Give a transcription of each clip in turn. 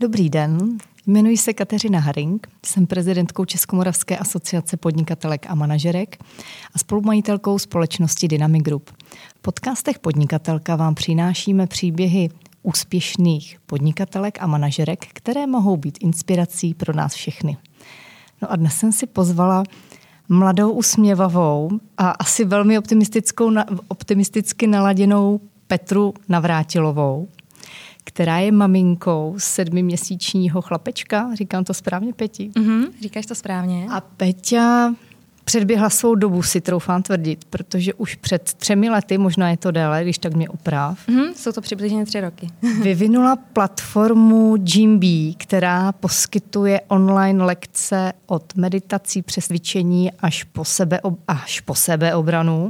Dobrý den, jmenuji se Kateřina Haring, jsem prezidentkou Českomoravské asociace podnikatelek a manažerek a spolumajitelkou společnosti Dynamic Group. V podcastech Podnikatelka vám přinášíme příběhy úspěšných podnikatelek a manažerek, které mohou být inspirací pro nás všechny. No a dnes jsem si pozvala mladou, usměvavou a asi velmi optimistickou, optimisticky naladěnou Petru Navrátilovou, která je maminkou sedmiměsíčního chlapečka. Říkám to správně, Peti? Mm-hmm, říkáš to správně. A Peťa předběhla svou dobu, si troufám tvrdit, protože už před třemi lety, možná je to déle, když tak mě oprav. Mm-hmm, jsou to přibližně tři roky. vyvinula platformu Jimby, která poskytuje online lekce od meditací přes cvičení až po, sebe, až po sebeobranu.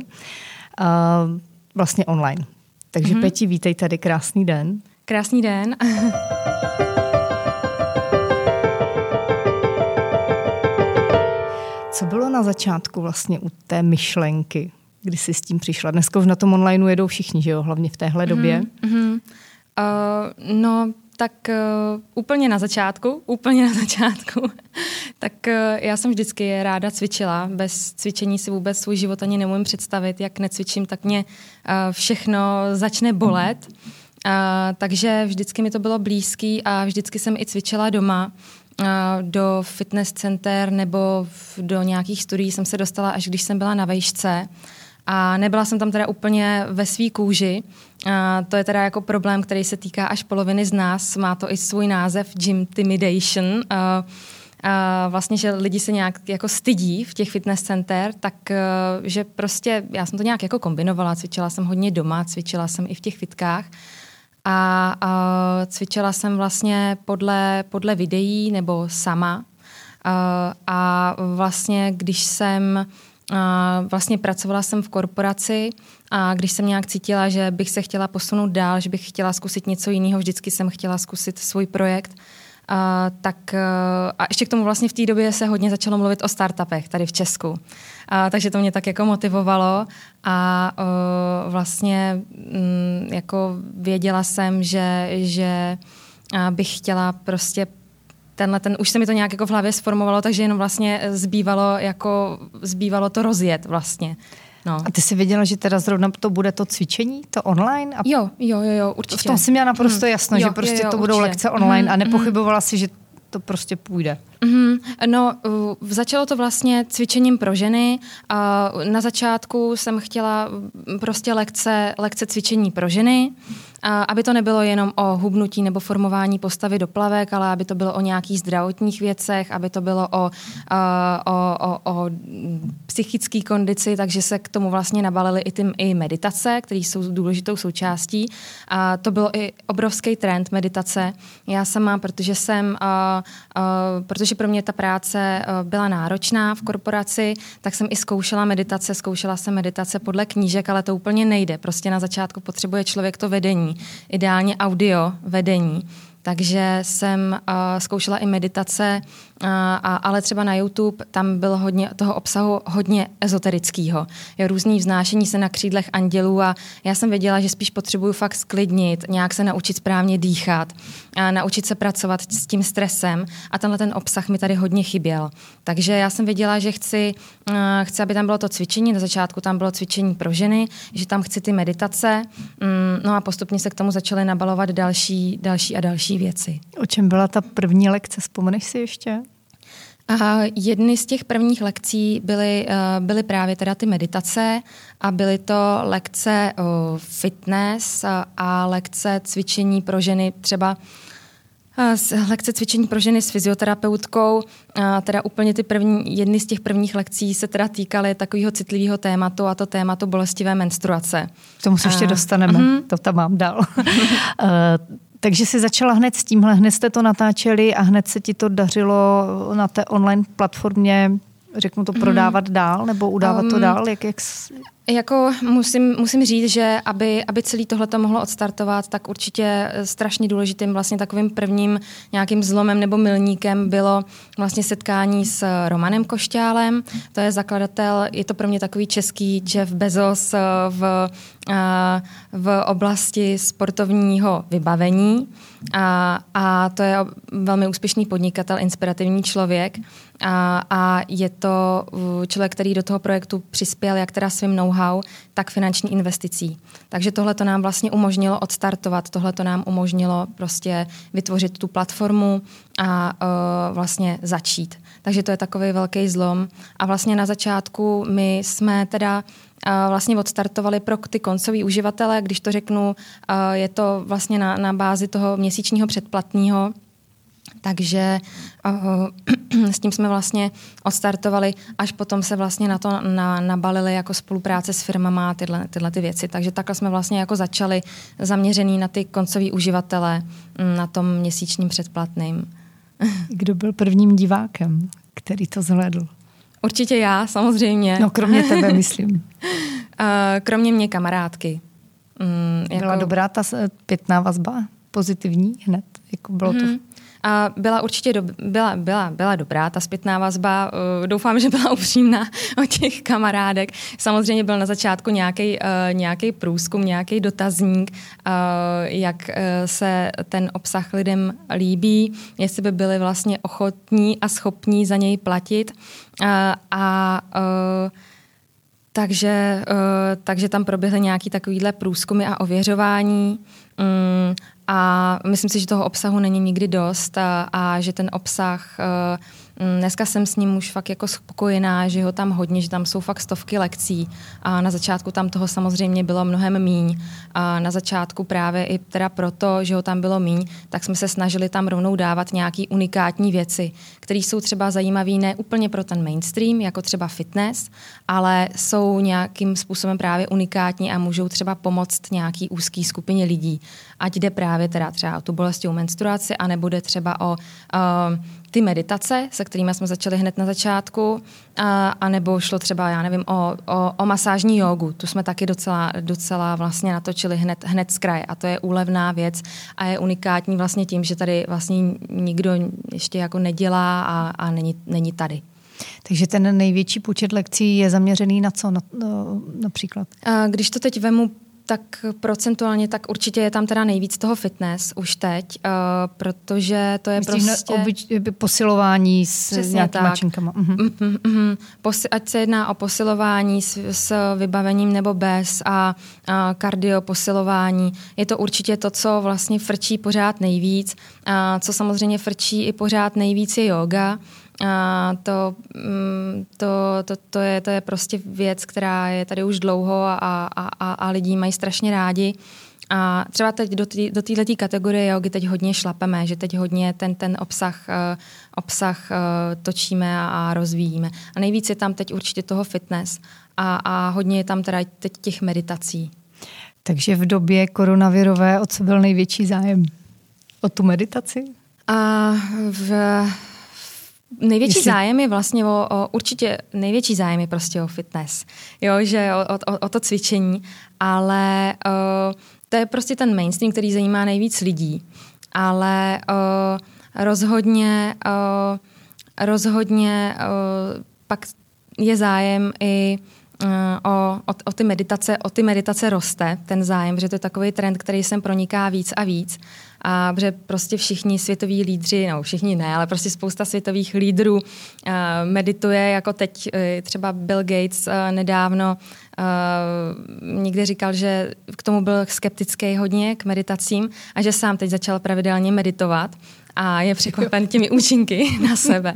Uh, vlastně online. Takže mm-hmm. Peti, vítej tady, krásný den. Krásný den. Co bylo na začátku vlastně u té myšlenky, kdy jsi s tím přišla? Dneska už na tom online jedou všichni, že jo? Hlavně v téhle době. Mm-hmm. Uh, no, tak uh, úplně na začátku, úplně na začátku, tak uh, já jsem vždycky ráda cvičila. Bez cvičení si vůbec svůj život ani nemůžu představit. Jak necvičím, tak mě uh, všechno začne bolet. Uh, takže vždycky mi to bylo blízký a vždycky jsem i cvičila doma do fitness center nebo do nějakých studií jsem se dostala, až když jsem byla na vejšce. A nebyla jsem tam teda úplně ve svý kůži. A to je teda jako problém, který se týká až poloviny z nás. Má to i svůj název Gym Timidation. A, a vlastně, že lidi se nějak jako stydí v těch fitness center, tak e, že prostě já jsem to nějak jako kombinovala. Cvičila jsem hodně doma, cvičila jsem i v těch fitkách a, a cvičila jsem vlastně podle, podle videí nebo sama. A, a vlastně, když jsem a vlastně pracovala jsem v korporaci a když jsem nějak cítila, že bych se chtěla posunout dál, že bych chtěla zkusit něco jiného, vždycky jsem chtěla zkusit svůj projekt, a, tak a ještě k tomu vlastně v té době se hodně začalo mluvit o startupech tady v Česku. A, takže to mě tak jako motivovalo a uh, vlastně mm, jako věděla jsem, že, že bych chtěla prostě tenhle, ten, už se mi to nějak jako v hlavě sformovalo, takže jenom vlastně zbývalo, jako, zbývalo to rozjet vlastně. No. A ty jsi věděla, že teda zrovna to bude to cvičení, to online? A jo, jo, jo, jo, určitě. V tom jsem měla naprosto hmm. jasno, jo, že prostě jo, jo, to budou určitě. lekce online mm, a nepochybovala mm. si, že to prostě půjde. Mm-hmm. No, uh, začalo to vlastně cvičením pro ženy. A na začátku jsem chtěla prostě lekce, lekce cvičení pro ženy aby to nebylo jenom o hubnutí nebo formování postavy do plavek, ale aby to bylo o nějakých zdravotních věcech, aby to bylo o, o, o, o psychické kondici, takže se k tomu vlastně nabalily i, ty, i meditace, které jsou důležitou součástí. A to byl i obrovský trend meditace. Já sama, protože jsem, a, a, protože pro mě ta práce byla náročná v korporaci, tak jsem i zkoušela meditace, zkoušela jsem meditace podle knížek, ale to úplně nejde. Prostě na začátku potřebuje člověk to vedení ideálně audio vedení. Takže jsem uh, zkoušela i meditace, a, ale třeba na YouTube tam bylo hodně toho obsahu hodně ezoterického. Různý vznášení se na křídlech andělů a já jsem věděla, že spíš potřebuju fakt sklidnit, nějak se naučit správně dýchat, a naučit se pracovat s tím stresem a tenhle ten obsah mi tady hodně chyběl. Takže já jsem věděla, že chci, uh, chci, aby tam bylo to cvičení, na začátku tam bylo cvičení pro ženy, že tam chci ty meditace, um, no a postupně se k tomu začaly nabalovat další, další a další věci. O čem byla ta první lekce, vzpomeneš si ještě? A jedny z těch prvních lekcí byly, eh, byly právě teda ty meditace a byly to lekce fitness a lekce cvičení pro ženy třeba lekce cvičení pro ženy s fyzioterapeutkou, a teda úplně ty první, jedny z těch prvních lekcí se teda týkaly takového citlivého tématu a to tématu bolestivé menstruace. K tomu se ještě dostaneme, uh-huh. to tam mám dál. Takže jsi začala hned s tímhle, hned jste to natáčeli a hned se ti to dařilo na té online platformě, řeknu to, prodávat mm. dál nebo udávat um, to dál? Jak, jak, Jako musím, musím říct, že aby, aby celý tohle to mohlo odstartovat, tak určitě strašně důležitým vlastně takovým prvním nějakým zlomem nebo milníkem bylo vlastně setkání s Romanem Košťálem. To je zakladatel, je to pro mě takový český Jeff Bezos eh, v, eh, v oblasti sportovního vybavení. A, a to je velmi úspěšný podnikatel, inspirativní člověk. A, a je to člověk, který do toho projektu přispěl jak teda svým know-how, tak finanční investicí. Takže tohle to nám vlastně umožnilo odstartovat, tohle to nám umožnilo prostě vytvořit tu platformu a uh, vlastně začít. Takže to je takový velký zlom. A vlastně na začátku my jsme teda uh, vlastně odstartovali pro ty koncový uživatele, když to řeknu, uh, je to vlastně na, na bázi toho měsíčního předplatního, takže uh, s tím jsme vlastně odstartovali, až potom se vlastně na to na, nabalili jako spolupráce s firmama tyhle, tyhle ty věci. Takže takhle jsme vlastně jako začali zaměřený na ty koncový uživatele mm, na tom měsíčním předplatným. Kdo byl prvním divákem, který to zhledl? Určitě já, samozřejmě. No, kromě tebe, myslím. kromě mě kamarádky. Mm, Byla jako... dobrá ta pětná vazba? Pozitivní hned? Jako bylo to... A byla určitě do, byla, byla, byla dobrá ta zpětná vazba. Uh, doufám, že byla upřímná od těch kamarádek. Samozřejmě byl na začátku nějaký uh, průzkum, nějaký dotazník, uh, jak se ten obsah lidem líbí, jestli by byli vlastně ochotní a schopní za něj platit. A uh, takže, takže tam proběhly nějaký takovýhle průzkumy a ověřování. A myslím si, že toho obsahu není nikdy dost a, a že ten obsah uh, dneska jsem s ním už fakt jako spokojená, že ho tam hodně, že tam jsou fakt stovky lekcí a na začátku tam toho samozřejmě bylo mnohem míň a na začátku právě i teda proto, že ho tam bylo míň, tak jsme se snažili tam rovnou dávat nějaký unikátní věci, které jsou třeba zajímavé ne úplně pro ten mainstream, jako třeba fitness, ale jsou nějakým způsobem právě unikátní a můžou třeba pomoct nějaký úzký skupině lidí. Ať jde právě teda třeba o tu bolestivou menstruaci, anebo jde třeba o uh, ty meditace, se kterými jsme začali hned na začátku, a, a nebo šlo třeba, já nevím, o, o, o masážní jogu. Tu jsme taky docela, docela vlastně natočili hned, hned z kraje a to je úlevná věc a je unikátní vlastně tím, že tady vlastně nikdo ještě jako nedělá a, a není, není tady. Takže ten největší počet lekcí je zaměřený na co na, no, například? Když to teď vemu tak procentuálně, tak určitě je tam teda nejvíc toho fitness už teď, uh, protože to je Myslíš prostě... Obyč, posilování s Přesně nějakými mačinkama. Uh-huh. Uh-huh, uh-huh. Posi- ať se jedná o posilování s, s vybavením nebo bez a, a kardio posilování. Je to určitě to, co vlastně frčí pořád nejvíc. A co samozřejmě frčí i pořád nejvíc je yoga. A to, mm, to, to, to, je, to je prostě věc, která je tady už dlouho a, a, a, a lidi mají strašně rádi. A třeba teď do, tý, do této kategorie jogy teď hodně šlapeme, že teď hodně ten, ten obsah, uh, obsah uh, točíme a, a rozvíjíme. A nejvíc je tam teď určitě toho fitness a, a hodně je tam teda teď těch meditací. Takže v době koronavirové, o co byl největší zájem? O tu meditaci? A v, Největší Jestli... zájem je vlastně o, o, určitě největší zájem je prostě o fitness, jo, že o, o, o to cvičení, ale o, to je prostě ten mainstream, který zajímá nejvíc lidí, ale o, rozhodně, o, rozhodně o, pak je zájem i o, o, o ty meditace, o ty meditace roste ten zájem, že to je takový trend, který sem proniká víc a víc. A protože prostě všichni světoví lídři, no všichni ne, ale prostě spousta světových lídrů uh, medituje, jako teď uh, třeba Bill Gates nedávno uh, někde říkal, že k tomu byl skeptický hodně k meditacím a že sám teď začal pravidelně meditovat a je překvapen těmi účinky na sebe.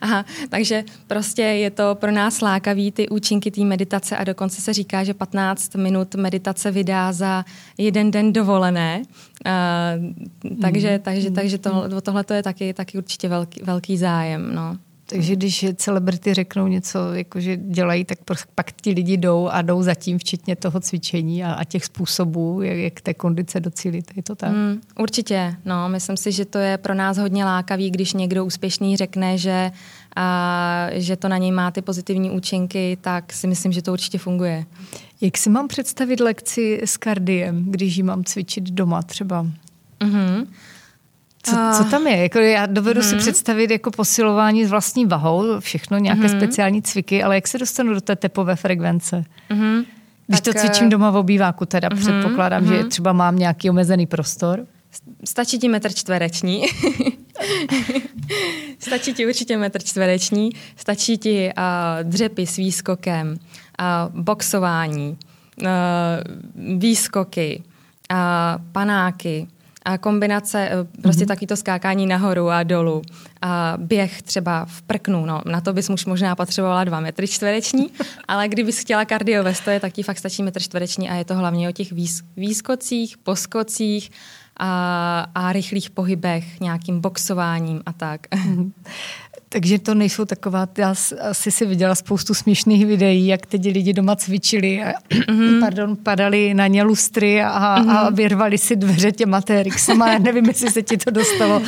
Aha, takže prostě je to pro nás lákavý ty účinky té meditace a dokonce se říká, že 15 minut meditace vydá za jeden den dovolené. Uh, takže, mm. takže, takže to, tohle to je taky, taky určitě velký, velký zájem. No. Takže když celebrity řeknou něco, jako že dělají, tak pak ti lidi jdou a jdou zatím, včetně toho cvičení a, a těch způsobů, jak, jak té kondice docílit. Je to tak? Mm, určitě. No, myslím si, že to je pro nás hodně lákavý, když někdo úspěšný řekne, že a že to na něj má ty pozitivní účinky, tak si myslím, že to určitě funguje. Jak si mám představit lekci s kardiem, když ji mám cvičit doma třeba? Mm-hmm. Co, co tam je? Jako já dovedu mm-hmm. si mhm. představit jako posilování s vlastní vahou, všechno, nějaké mm-hmm. speciální cviky, ale jak se dostanu do té tepové frekvence? Mm-hmm. Když tak, to cvičím eh, doma v obýváku, teda mm-hmm. předpokládám, mm-hmm. že mhm. třeba mám nějaký omezený prostor. Stačí ti metr čtvereční. stačí ti určitě metr čtvereční. Stačí ti uh, dřepy s výskokem, uh, boxování, uh, výskoky, uh, panáky, a kombinace, prostě mm-hmm. taky to skákání nahoru a dolů. A běh třeba v prknu, no, na to bys muž možná potřebovala dva metry čtvereční, ale kdybys chtěla kardio ve stoje, tak ti fakt stačí metr čtvereční a je to hlavně o těch výs- výskocích, poskocích a, a rychlých pohybech, nějakým boxováním a tak. Mm-hmm. Takže to nejsou taková, já asi si viděla spoustu směšných videí, jak teď lidi doma cvičili a mm-hmm. pardon, padali na ně lustry a, mm-hmm. a vyrvali si dveře těma TRXama. Já nevím, jestli se ti to dostalo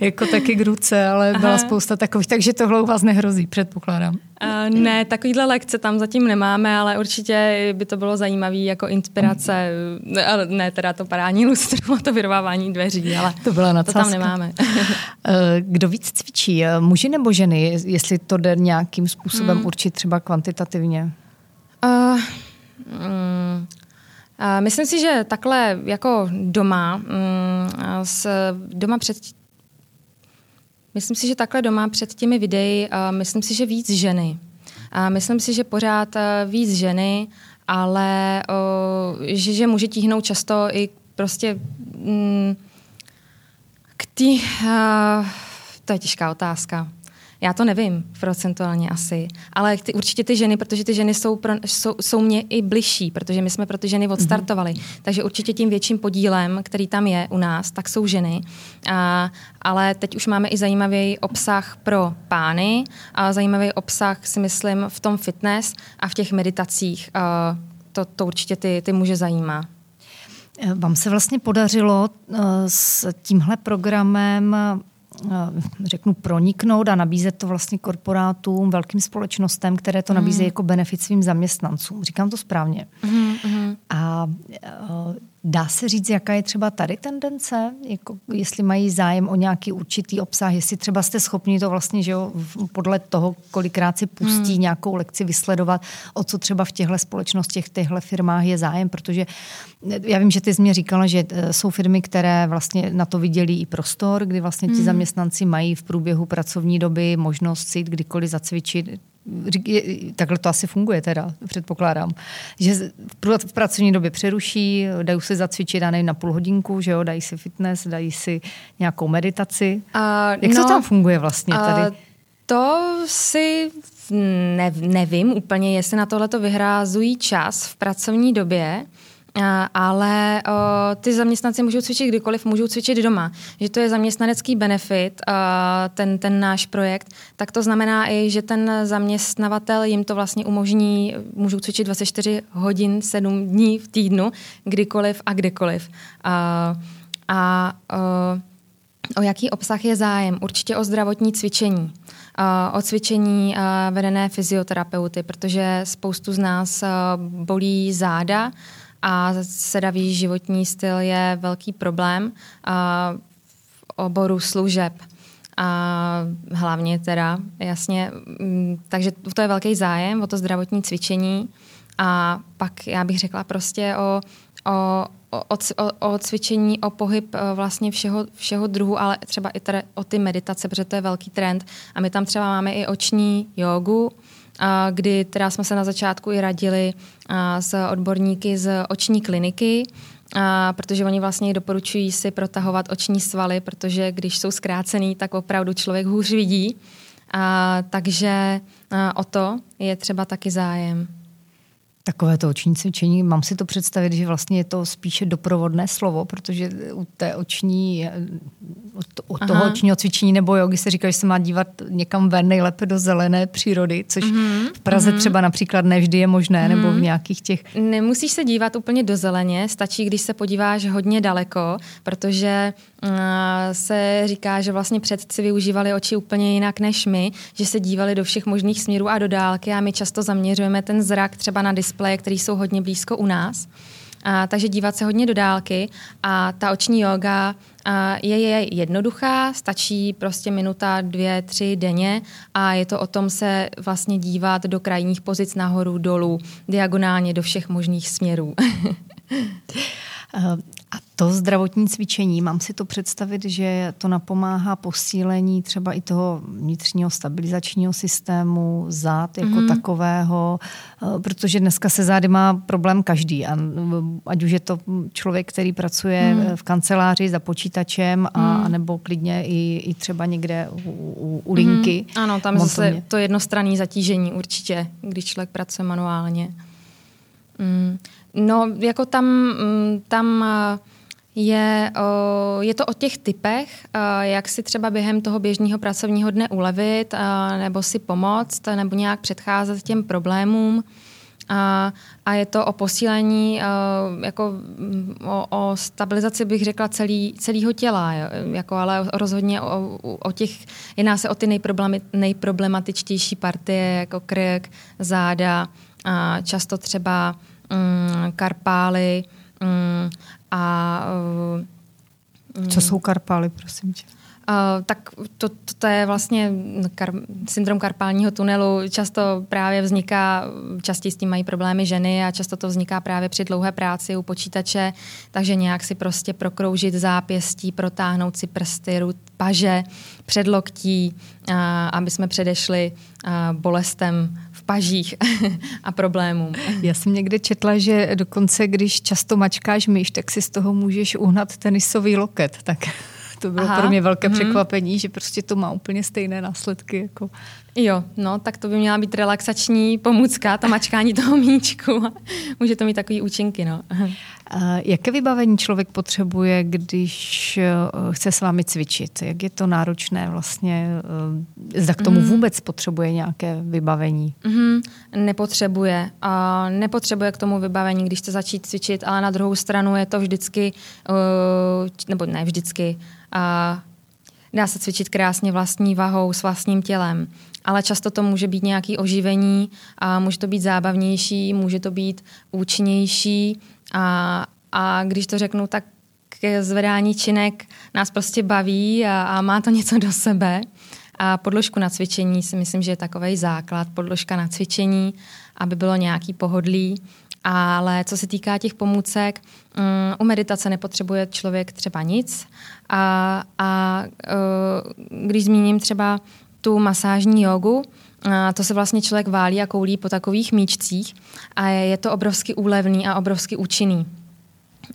jako taky k ruce, ale Aha. byla spousta takových, takže tohle u vás nehrozí, předpokládám. Uh, ne, takovýhle lekce tam zatím nemáme, ale určitě by to bylo zajímavé jako inspirace, ale ne teda to parání lustru, to vyrvávání dveří, ale to, byla to tam nemáme. Kdo víc cvičí, muži nebo ženy, jestli to jde nějakým způsobem hmm. určit třeba kvantitativně? Uh, mm, uh, myslím si, že takhle jako doma, um, s, doma před Myslím si, že takhle doma před těmi videi, uh, myslím si, že víc ženy. A myslím si, že pořád uh, víc ženy, ale uh, že, že může tíhnout často i prostě um, k tý, uh, to je těžká otázka. Já to nevím procentuálně asi, ale ty, určitě ty ženy, protože ty ženy jsou, pro, jsou, jsou mě i bližší, protože my jsme pro ty ženy odstartovali. Mm-hmm. Takže určitě tím větším podílem, který tam je u nás, tak jsou ženy. A, ale teď už máme i zajímavý obsah pro pány a zajímavý obsah si myslím v tom fitness a v těch meditacích. A to, to určitě ty, ty muže zajímá. Vám se vlastně podařilo eh, s tímhle programem řeknu, proniknout a nabízet to vlastně korporátům, velkým společnostem, které to nabízejí mm. jako benefit svým zaměstnancům. Říkám to správně. Mm, A eh, Dá se říct, jaká je třeba tady tendence? Jako, jestli mají zájem o nějaký určitý obsah, jestli třeba jste schopni to vlastně, že jo, podle toho, kolikrát si pustí hmm. nějakou lekci vysledovat, o co třeba v těchto společnostech, v těchto firmách je zájem, protože já vím, že ty jsi mě říkala, že eh, jsou firmy, které vlastně na to viděli i prostor, kdy vlastně ti hmm. zaměstnanci mají v průběhu pracovní doby možnost si kdykoliv zacvičit takhle to asi funguje teda, předpokládám, že v pracovní době přeruší, dají si zacvičit, já nevím, na půl hodinku, že jo, dají si fitness, dají si nějakou meditaci. Uh, Jak no, to tam funguje vlastně tady? Uh, to si ne, nevím úplně, jestli na tohle to vyhrázují čas v pracovní době, ale o, ty zaměstnanci můžou cvičit kdykoliv, můžou cvičit doma. Že to je zaměstnanecký benefit, o, ten, ten náš projekt, tak to znamená i, že ten zaměstnavatel jim to vlastně umožní, můžou cvičit 24 hodin, 7 dní v týdnu, kdykoliv a kdekoliv. A, a o, o jaký obsah je zájem? Určitě o zdravotní cvičení. O cvičení vedené fyzioterapeuty, protože spoustu z nás bolí záda, a sedavý životní styl je velký problém v oboru služeb. A hlavně teda, jasně, mm, takže to je velký zájem o to zdravotní cvičení a pak já bych řekla prostě o, o, o, o, o cvičení, o pohyb e, vlastně všeho, všeho druhu, ale třeba i teda o ty meditace, protože to je velký trend. A my tam třeba máme i oční jogu, kdy teda jsme se na začátku i radili s odborníky z oční kliniky, a protože oni vlastně doporučují si protahovat oční svaly, protože když jsou zkrácený, tak opravdu člověk hůř vidí. A, takže a, o to je třeba taky zájem. Takové to oční cvičení, mám si to představit, že vlastně je to spíše doprovodné slovo, protože u té oční, od toho Aha. očního cvičení nebo jogi se říká, že se má dívat někam ven, nejlépe do zelené přírody, což mm-hmm. v Praze mm-hmm. třeba například nevždy je možné, mm-hmm. nebo v nějakých těch... Nemusíš se dívat úplně do zeleně, stačí, když se podíváš hodně daleko, protože se říká, že vlastně předci využívali oči úplně jinak než my, že se dívali do všech možných směrů a do dálky a my často zaměřujeme ten zrak třeba na displeje, které jsou hodně blízko u nás. A, takže dívat se hodně do dálky a ta oční yoga a je, je jednoduchá, stačí prostě minuta, dvě, tři denně a je to o tom se vlastně dívat do krajních pozic nahoru, dolů, diagonálně do všech možných směrů. A to zdravotní cvičení, mám si to představit, že to napomáhá posílení třeba i toho vnitřního stabilizačního systému, zád jako mm-hmm. takového, eh, protože dneska se zády má problém každý. A ať už je to člověk, který pracuje mm. v kanceláři za počítačem, a, mm. nebo klidně i, i třeba někde u, u, u linky. Mm. Ano, tam je zase to jednostranné zatížení určitě, když člověk pracuje manuálně. Mm. No, jako tam, mm, tam eh, je, je to o těch typech, eh, jak si třeba během toho běžného pracovního dne ulevit, eh, nebo si pomoct, nebo nějak předcházet těm problémům. A, a je to o posílení, jako mm, o, o stabilizaci bych řekla celý, celého těla, jako, ale rozhodně o, o těch, jedná se o ty nejproblematičtější partie, jako krk, záda, a často třeba um, karpály um, a... Um, Co jsou karpály, prosím tě? Uh, tak to, to, to je vlastně kar, syndrom karpálního tunelu. Často právě vzniká, častěji s tím mají problémy ženy a často to vzniká právě při dlouhé práci u počítače, takže nějak si prostě prokroužit zápěstí, protáhnout si prsty, paže, předloktí, uh, aby jsme předešli uh, bolestem pažích a problémům. Já jsem někde četla, že dokonce, když často mačkáš myš, tak si z toho můžeš uhnat tenisový loket. Tak to bylo Aha. pro mě velké mm-hmm. překvapení, že prostě to má úplně stejné následky. Jako... Jo, no, tak to by měla být relaxační pomůcka, ta mačkání toho míčku. Může to mít takový účinky, no. Jaké vybavení člověk potřebuje, když eh, chce s vámi cvičit? Jak je to náročné vlastně? Eh, zda k tomu mm. vůbec potřebuje nějaké vybavení? Mm, nepotřebuje. A nepotřebuje k tomu vybavení, když chce začít cvičit, ale na druhou stranu je to vždycky, eh, nebo ne vždycky, a dá se cvičit krásně vlastní vahou, s vlastním tělem. Ale často to může být nějaké oživení a může to být zábavnější, může to být účinnější a, a když to řeknu, tak zvedání činek nás prostě baví a, a má to něco do sebe. A podložku na cvičení si myslím, že je takový základ, podložka na cvičení, aby bylo nějaký pohodlí. Ale co se týká těch pomůcek, um, u meditace nepotřebuje člověk třeba nic. A, a uh, když zmíním třeba tu masážní jogu, a to se vlastně člověk válí a koulí po takových míčcích a je to obrovsky úlevný a obrovsky účinný.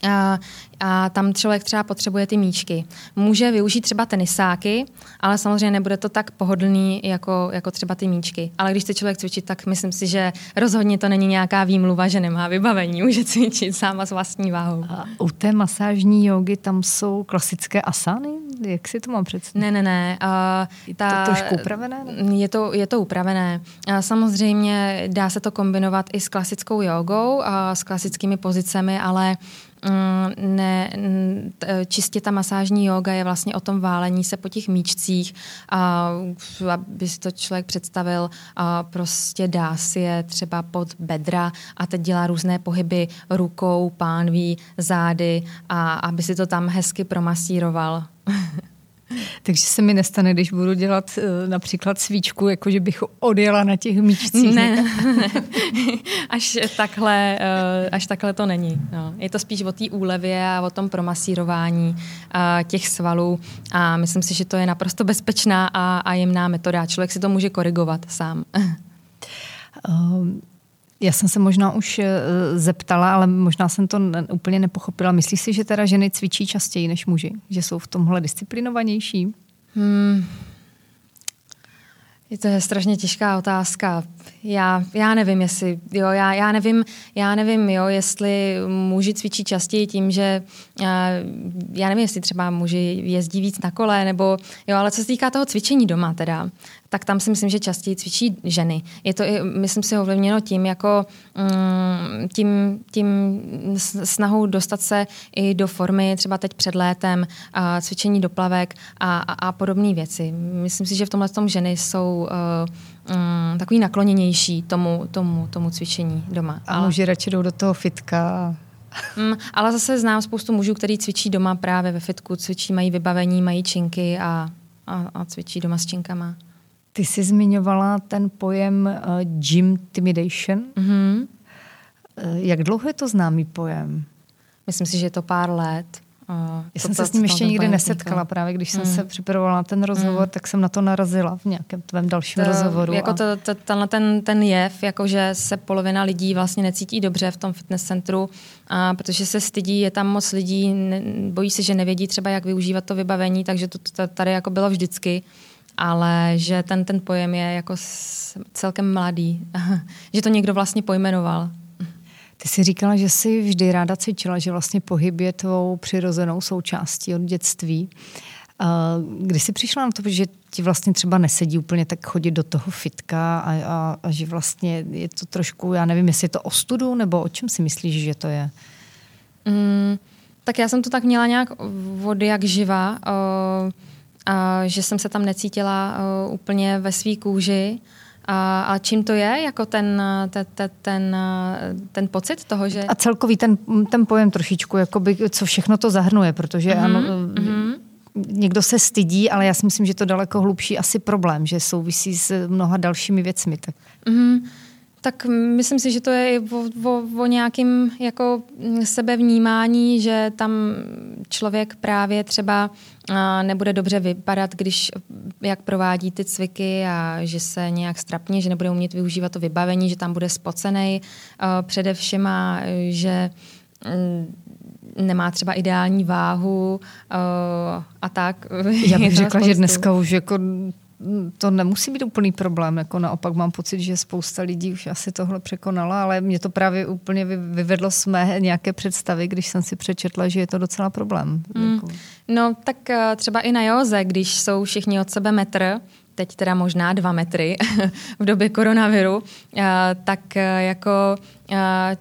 A, a tam člověk třeba potřebuje ty míčky. Může využít třeba tenisáky, ale samozřejmě nebude to tak pohodlný jako, jako třeba ty míčky. Ale když chce člověk cvičit, tak myslím si, že rozhodně to není nějaká výmluva, že nemá vybavení, může cvičit sama s vlastní váhou. A u té masážní jogy tam jsou klasické asány? Jak si to mám představit? Ne, ne, ne. Uh, je to trošku upravené? Je to, je to upravené. Uh, samozřejmě dá se to kombinovat i s klasickou jogou, a s klasickými pozicemi, ale ne, čistě ta masážní yoga je vlastně o tom válení se po těch míčcích, a, aby si to člověk představil, a prostě dá si je třeba pod bedra a teď dělá různé pohyby rukou, pánví, zády a aby si to tam hezky promasíroval. Takže se mi nestane, když budu dělat uh, například svíčku, jako že bych odjela na těch míčcích. Ne, ne. Až, takhle, uh, až takhle to není. No. Je to spíš o té úlevě a o tom promasírování uh, těch svalů a myslím si, že to je naprosto bezpečná a, a jemná metoda. Člověk si to může korigovat sám. Um, já jsem se možná už eh, zeptala, ale možná jsem to úplně nepochopila. Myslíš si, že teda ženy cvičí častěji než muži? Že jsou v tomhle disciplinovanější? Hmm. To je strašně těžká otázka. Já, já nevím, jestli, jo, já, já, nevím, já nevím, jo, jestli muži cvičí častěji tím, že já nevím, jestli třeba muži jezdí víc na kole, nebo jo, ale co se týká toho cvičení doma teda, tak tam si myslím, že častěji cvičí ženy. Je to i, myslím si, ovlivněno tím, jako mm, tím, tím snahou dostat se i do formy, třeba teď před létem, a cvičení do plavek a, a, a podobné věci. Myslím si, že v tomhle tom ženy jsou uh, um, takový nakloněnější tomu, tomu, tomu cvičení doma. A muži radši jdou do toho fitka Mm, ale zase znám spoustu mužů, kteří cvičí doma právě ve fitku, cvičí, mají vybavení, mají činky a, a, a cvičí doma s činkama. Ty jsi zmiňovala ten pojem uh, gym intimidation. Mm-hmm. Jak dlouho je to známý pojem? Myslím si, že je to pár let. Uh, Já jsem se s ním ještě nikdy nesetkala. Právě když jsem mm. se připravovala na ten rozhovor, mm. tak jsem na to narazila v nějakém tvém dalším to, rozhovoru. Jako a... to, to, tenhle ten, ten jev, jako že se polovina lidí vlastně necítí dobře v tom fitness centru, a protože se stydí, je tam moc lidí, ne, bojí se, že nevědí třeba, jak využívat to vybavení, takže to, to tady jako bylo vždycky ale že ten, ten pojem je jako celkem mladý, že to někdo vlastně pojmenoval. Ty jsi říkala, že jsi vždy ráda cvičila, že vlastně pohyb je tvou přirozenou součástí od dětství. Kdy jsi přišla na to, že ti vlastně třeba nesedí úplně tak chodit do toho fitka a, a, a že vlastně je to trošku, já nevím, jestli je to ostudu, nebo o čem si myslíš, že to je? Mm, tak já jsem to tak měla nějak od jak živa. Uh, a že jsem se tam necítila uh, úplně ve své kůži. A, a čím to je, jako ten, ten, ten, ten, ten pocit toho, že... A celkový ten, ten pojem trošičku, jakoby, co všechno to zahrnuje, protože mm-hmm, ano, mm-hmm. někdo se stydí, ale já si myslím, že to daleko hlubší asi problém, že souvisí s mnoha dalšími věcmi. Tak. Mm-hmm. Tak myslím si, že to je o, o, o nějakém jako sebevnímání, že tam člověk právě třeba nebude dobře vypadat, když jak provádí ty cviky a že se nějak strapně, že nebude umět využívat to vybavení, že tam bude spocený především a že mm, nemá třeba ideální váhu a tak. Já bych řekla, spoustu. že dneska už jako to nemusí být úplný problém. Jako naopak mám pocit, že spousta lidí už asi tohle překonala, ale mě to právě úplně vyvedlo z mé nějaké představy, když jsem si přečetla, že je to docela problém. Mm. Jako. No tak eh, třeba i na józe, když jsou všichni od sebe metr, teď teda možná dva metry v době koronaviru, eh, tak eh, jako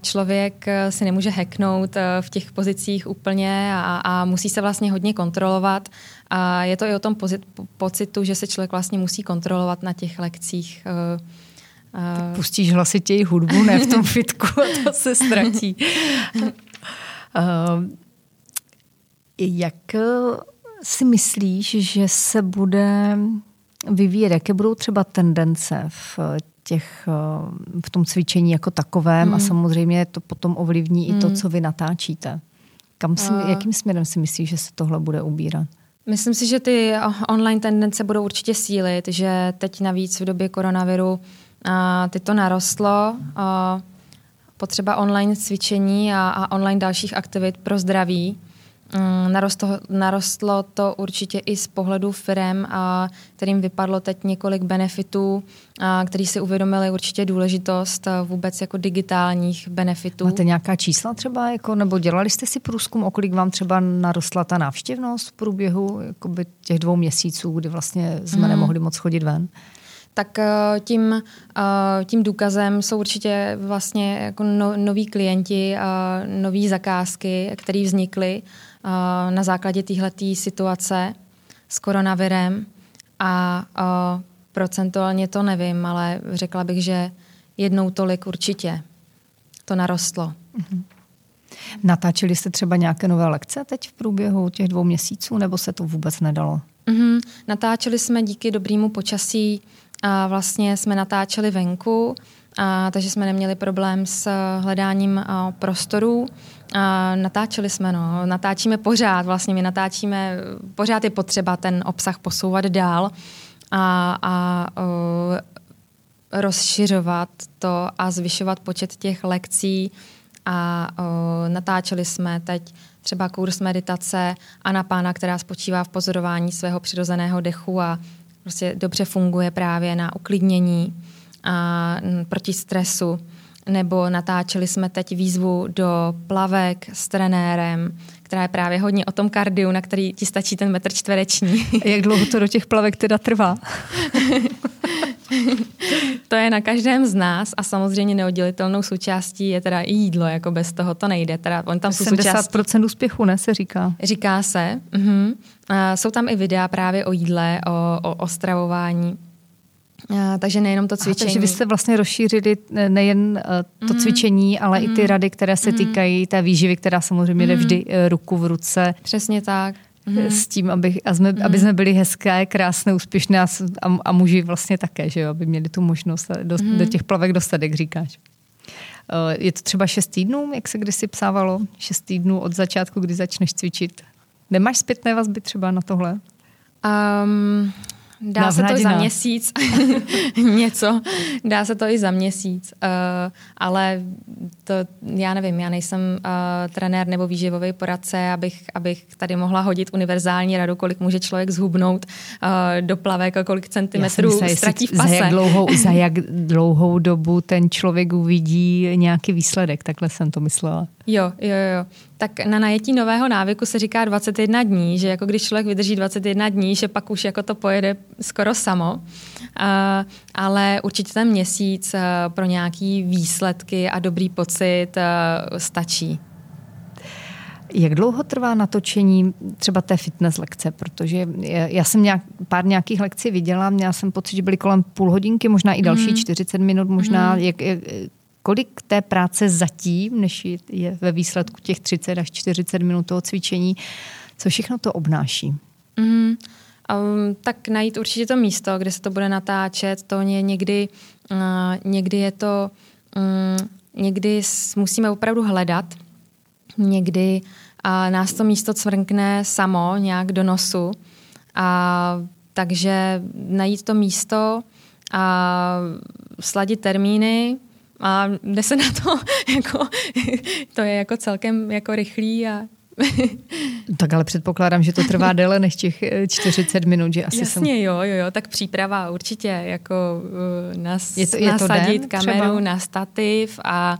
člověk si nemůže heknout v těch pozicích úplně a, a musí se vlastně hodně kontrolovat a je to i o tom pozit, pocitu, že se člověk vlastně musí kontrolovat na těch lekcích. Tak pustíš hlasitěji hudbu, ne v tom fitku, a to se ztratí. jak si myslíš, že se bude vyvíjet, jaké budou třeba tendence v těch, v tom cvičení jako takovém mm. a samozřejmě to potom ovlivní mm. i to, co vy natáčíte. Kam si, uh. jakým směrem si myslíš, že se tohle bude ubírat? Myslím si, že ty online tendence budou určitě sílit, že teď navíc v době koronaviru a, ty to narostlo. A, potřeba online cvičení a, a online dalších aktivit pro zdraví. Mm, narostlo, narostlo to určitě i z pohledu firm, a kterým vypadlo teď několik benefitů, a který si uvědomili určitě důležitost vůbec jako digitálních benefitů. Máte nějaká čísla třeba, jako, nebo dělali jste si průzkum, o kolik vám třeba narostla ta návštěvnost v průběhu jakoby, těch dvou měsíců, kdy vlastně jsme hmm. nemohli moc chodit ven? tak tím, tím důkazem jsou určitě vlastně jako no, noví klienti, nové zakázky, které vznikly na základě téhleté situace s koronavirem a procentuálně to nevím, ale řekla bych, že jednou tolik určitě to narostlo. Mm-hmm. Natáčeli jste třeba nějaké nové lekce teď v průběhu těch dvou měsíců, nebo se to vůbec nedalo? Mm-hmm. Natáčeli jsme díky dobrému počasí a vlastně jsme natáčeli venku, a, takže jsme neměli problém s hledáním a, prostorů. A, natáčeli jsme, no, natáčíme pořád, vlastně my natáčíme, pořád je potřeba ten obsah posouvat dál a, a o, rozšiřovat to a zvyšovat počet těch lekcí a o, natáčeli jsme teď třeba kurz meditace a na Pána, která spočívá v pozorování svého přirozeného dechu a prostě dobře funguje právě na uklidnění a proti stresu. Nebo natáčeli jsme teď výzvu do plavek s trenérem, která je právě hodně o tom kardiu, na který ti stačí ten metr čtvereční. Jak dlouho to do těch plavek teda trvá? to je na každém z nás a samozřejmě neoddělitelnou součástí je teda i jídlo, jako bez toho to nejde. Teda, on tam jsou 70% součástí... úspěchu, ne, se říká. Říká se. Uh-huh. A jsou tam i videa právě o jídle, o, o, o stravování. A, takže nejenom to cvičení. A, takže vy jste vlastně rozšířili nejen uh, to mm. cvičení, ale mm. i ty mhm. rady, které se mm. týkají té výživy, která samozřejmě mm. jde vždy uh, ruku v ruce. Přesně tak mm. s tím, aby, a jsme, mm. aby jsme byli hezké, krásné, úspěšné a, a muži vlastně také, že jo, aby měli tu možnost do, mm. do těch plavek dostat, jak říkáš. Je to třeba šest týdnů, jak se kdysi psávalo? Šest týdnů od začátku, kdy začneš cvičit. Nemáš zpětné vazby třeba na tohle? Um, Dá se to i za měsíc, něco, dá se to i za měsíc, uh, ale to já nevím, já nejsem uh, trenér nebo výživový poradce, abych, abych tady mohla hodit univerzální radu, kolik může člověk zhubnout uh, do plavek a kolik centimetrů ztratí v pase. Za jak, dlouhou, za jak dlouhou dobu ten člověk uvidí nějaký výsledek, takhle jsem to myslela. Jo, jo, jo. Tak na najetí nového návyku se říká 21 dní, že jako když člověk vydrží 21 dní, že pak už jako to pojede skoro samo. Uh, ale určitě ten měsíc uh, pro nějaký výsledky a dobrý pocit uh, stačí. Jak dlouho trvá natočení třeba té fitness lekce? Protože já jsem nějak, pár nějakých lekcí viděla, měla jsem pocit, že byly kolem půl hodinky, možná i další, mm. 40 minut, možná. Mm. Jak, jak, kolik té práce zatím, než je ve výsledku těch 30 až 40 minut toho cvičení, co všechno to obnáší? Mm, um, tak najít určitě to místo, kde se to bude natáčet, to je někdy, uh, někdy je to, um, někdy musíme opravdu hledat, někdy uh, nás to místo cvrkne samo nějak do nosu, a takže najít to místo a sladit termíny, a jde se na to, jako, to je jako celkem jako rychlý a tak ale předpokládám, že to trvá déle než těch 40 eh, minut, že asi Jasně, jsem... jo, jo, jo, tak příprava určitě, jako uh, nas, je to, je to nasadit den, kameru třeba? na stativ a,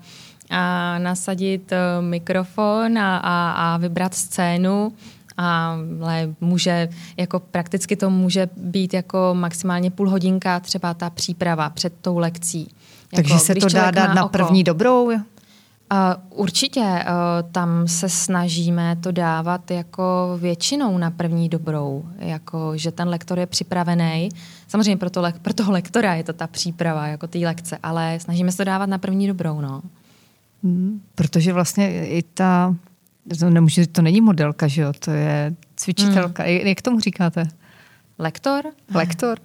a nasadit uh, mikrofon a, a, a vybrat scénu ale může, jako prakticky to může být jako maximálně půl hodinka třeba ta příprava před tou lekcí. Takže jako, se to dá dát na oko, první dobrou? Uh, určitě, uh, tam se snažíme to dávat jako většinou na první dobrou, jako že ten lektor je připravený. Samozřejmě pro, to, pro toho lektora je to ta příprava, jako ty lekce, ale snažíme se to dávat na první dobrou, no. Hmm, protože vlastně i ta, to, nemůže, to není modelka, že jo, to je cvičitelka. Hmm. Jak tomu říkáte? Lektor? Lektor.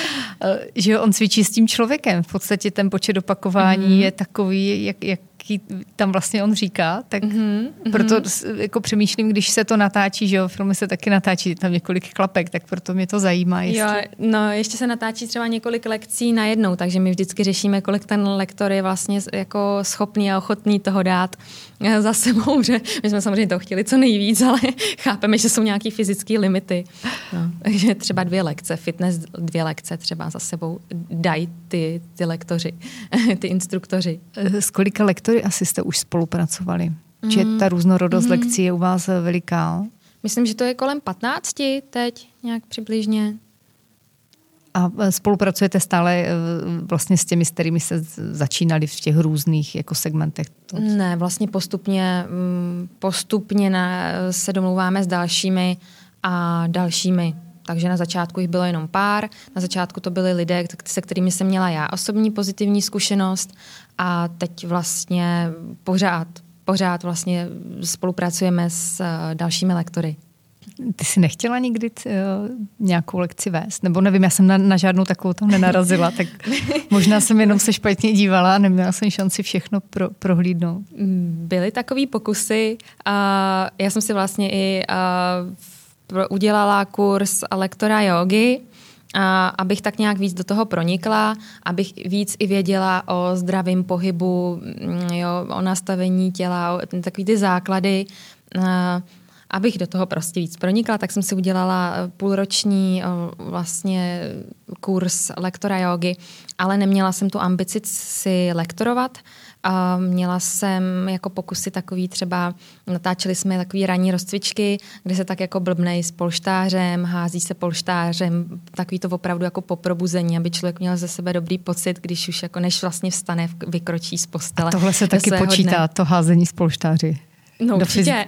že on cvičí s tím člověkem. V podstatě ten počet opakování mm-hmm. je takový, jak, jak jaký tam vlastně on říká, tak mm-hmm. proto jako přemýšlím, když se to natáčí, že jo, filmy se taky natáčí, tam několik klapek, tak proto mě to zajímá. Jestli... Jo, no ještě se natáčí třeba několik lekcí najednou, takže my vždycky řešíme, kolik ten lektor je vlastně jako schopný a ochotný toho dát za sebou, že my jsme samozřejmě to chtěli co nejvíc, ale chápeme, že jsou nějaké fyzické limity. No. Takže třeba dvě lekce, fitness dvě lekce třeba za sebou dají ty, ty lektoři, ty instruktoři. Eh, s kolika lektory lektory asi jste už spolupracovali. Mm. Že ta různorodost mm. lekcí je u vás veliká? Myslím, že to je kolem 15 teď, nějak přibližně. A e, spolupracujete stále e, vlastně s těmi, s kterými se začínali v těch různých jako segmentech? Ne, vlastně postupně, mm, postupně na, se domlouváme s dalšími a dalšími. Takže na začátku jich bylo jenom pár. Na začátku to byly lidé, se kterými jsem měla já osobní pozitivní zkušenost a teď vlastně pořád, pořád vlastně spolupracujeme s uh, dalšími lektory. Ty jsi nechtěla nikdy uh, nějakou lekci vést? Nebo nevím, já jsem na, na žádnou takovou tam nenarazila, tak možná jsem jenom se špatně dívala a neměla jsem šanci všechno pro, prohlídnout. Byly takové pokusy. Uh, já jsem si vlastně i uh, udělala kurz lektora jogy, a abych tak nějak víc do toho pronikla, abych víc i věděla o zdravém pohybu, mm, jo, o nastavení těla, o takový ty základy. Abych do toho prostě víc pronikla, tak jsem si udělala eh, půlroční eh, vlastně kurz lektora jogy, ale neměla jsem tu ambici si lektorovat, a měla jsem jako pokusy takový třeba, natáčeli jsme takový ranní rozcvičky, kde se tak jako blbnej s polštářem, hází se polštářem, takový to opravdu jako po probuzení, aby člověk měl ze sebe dobrý pocit, když už jako než vlastně vstane, vykročí z postele. A tohle se taky počítá, dne. to házení s polštáři. No určitě.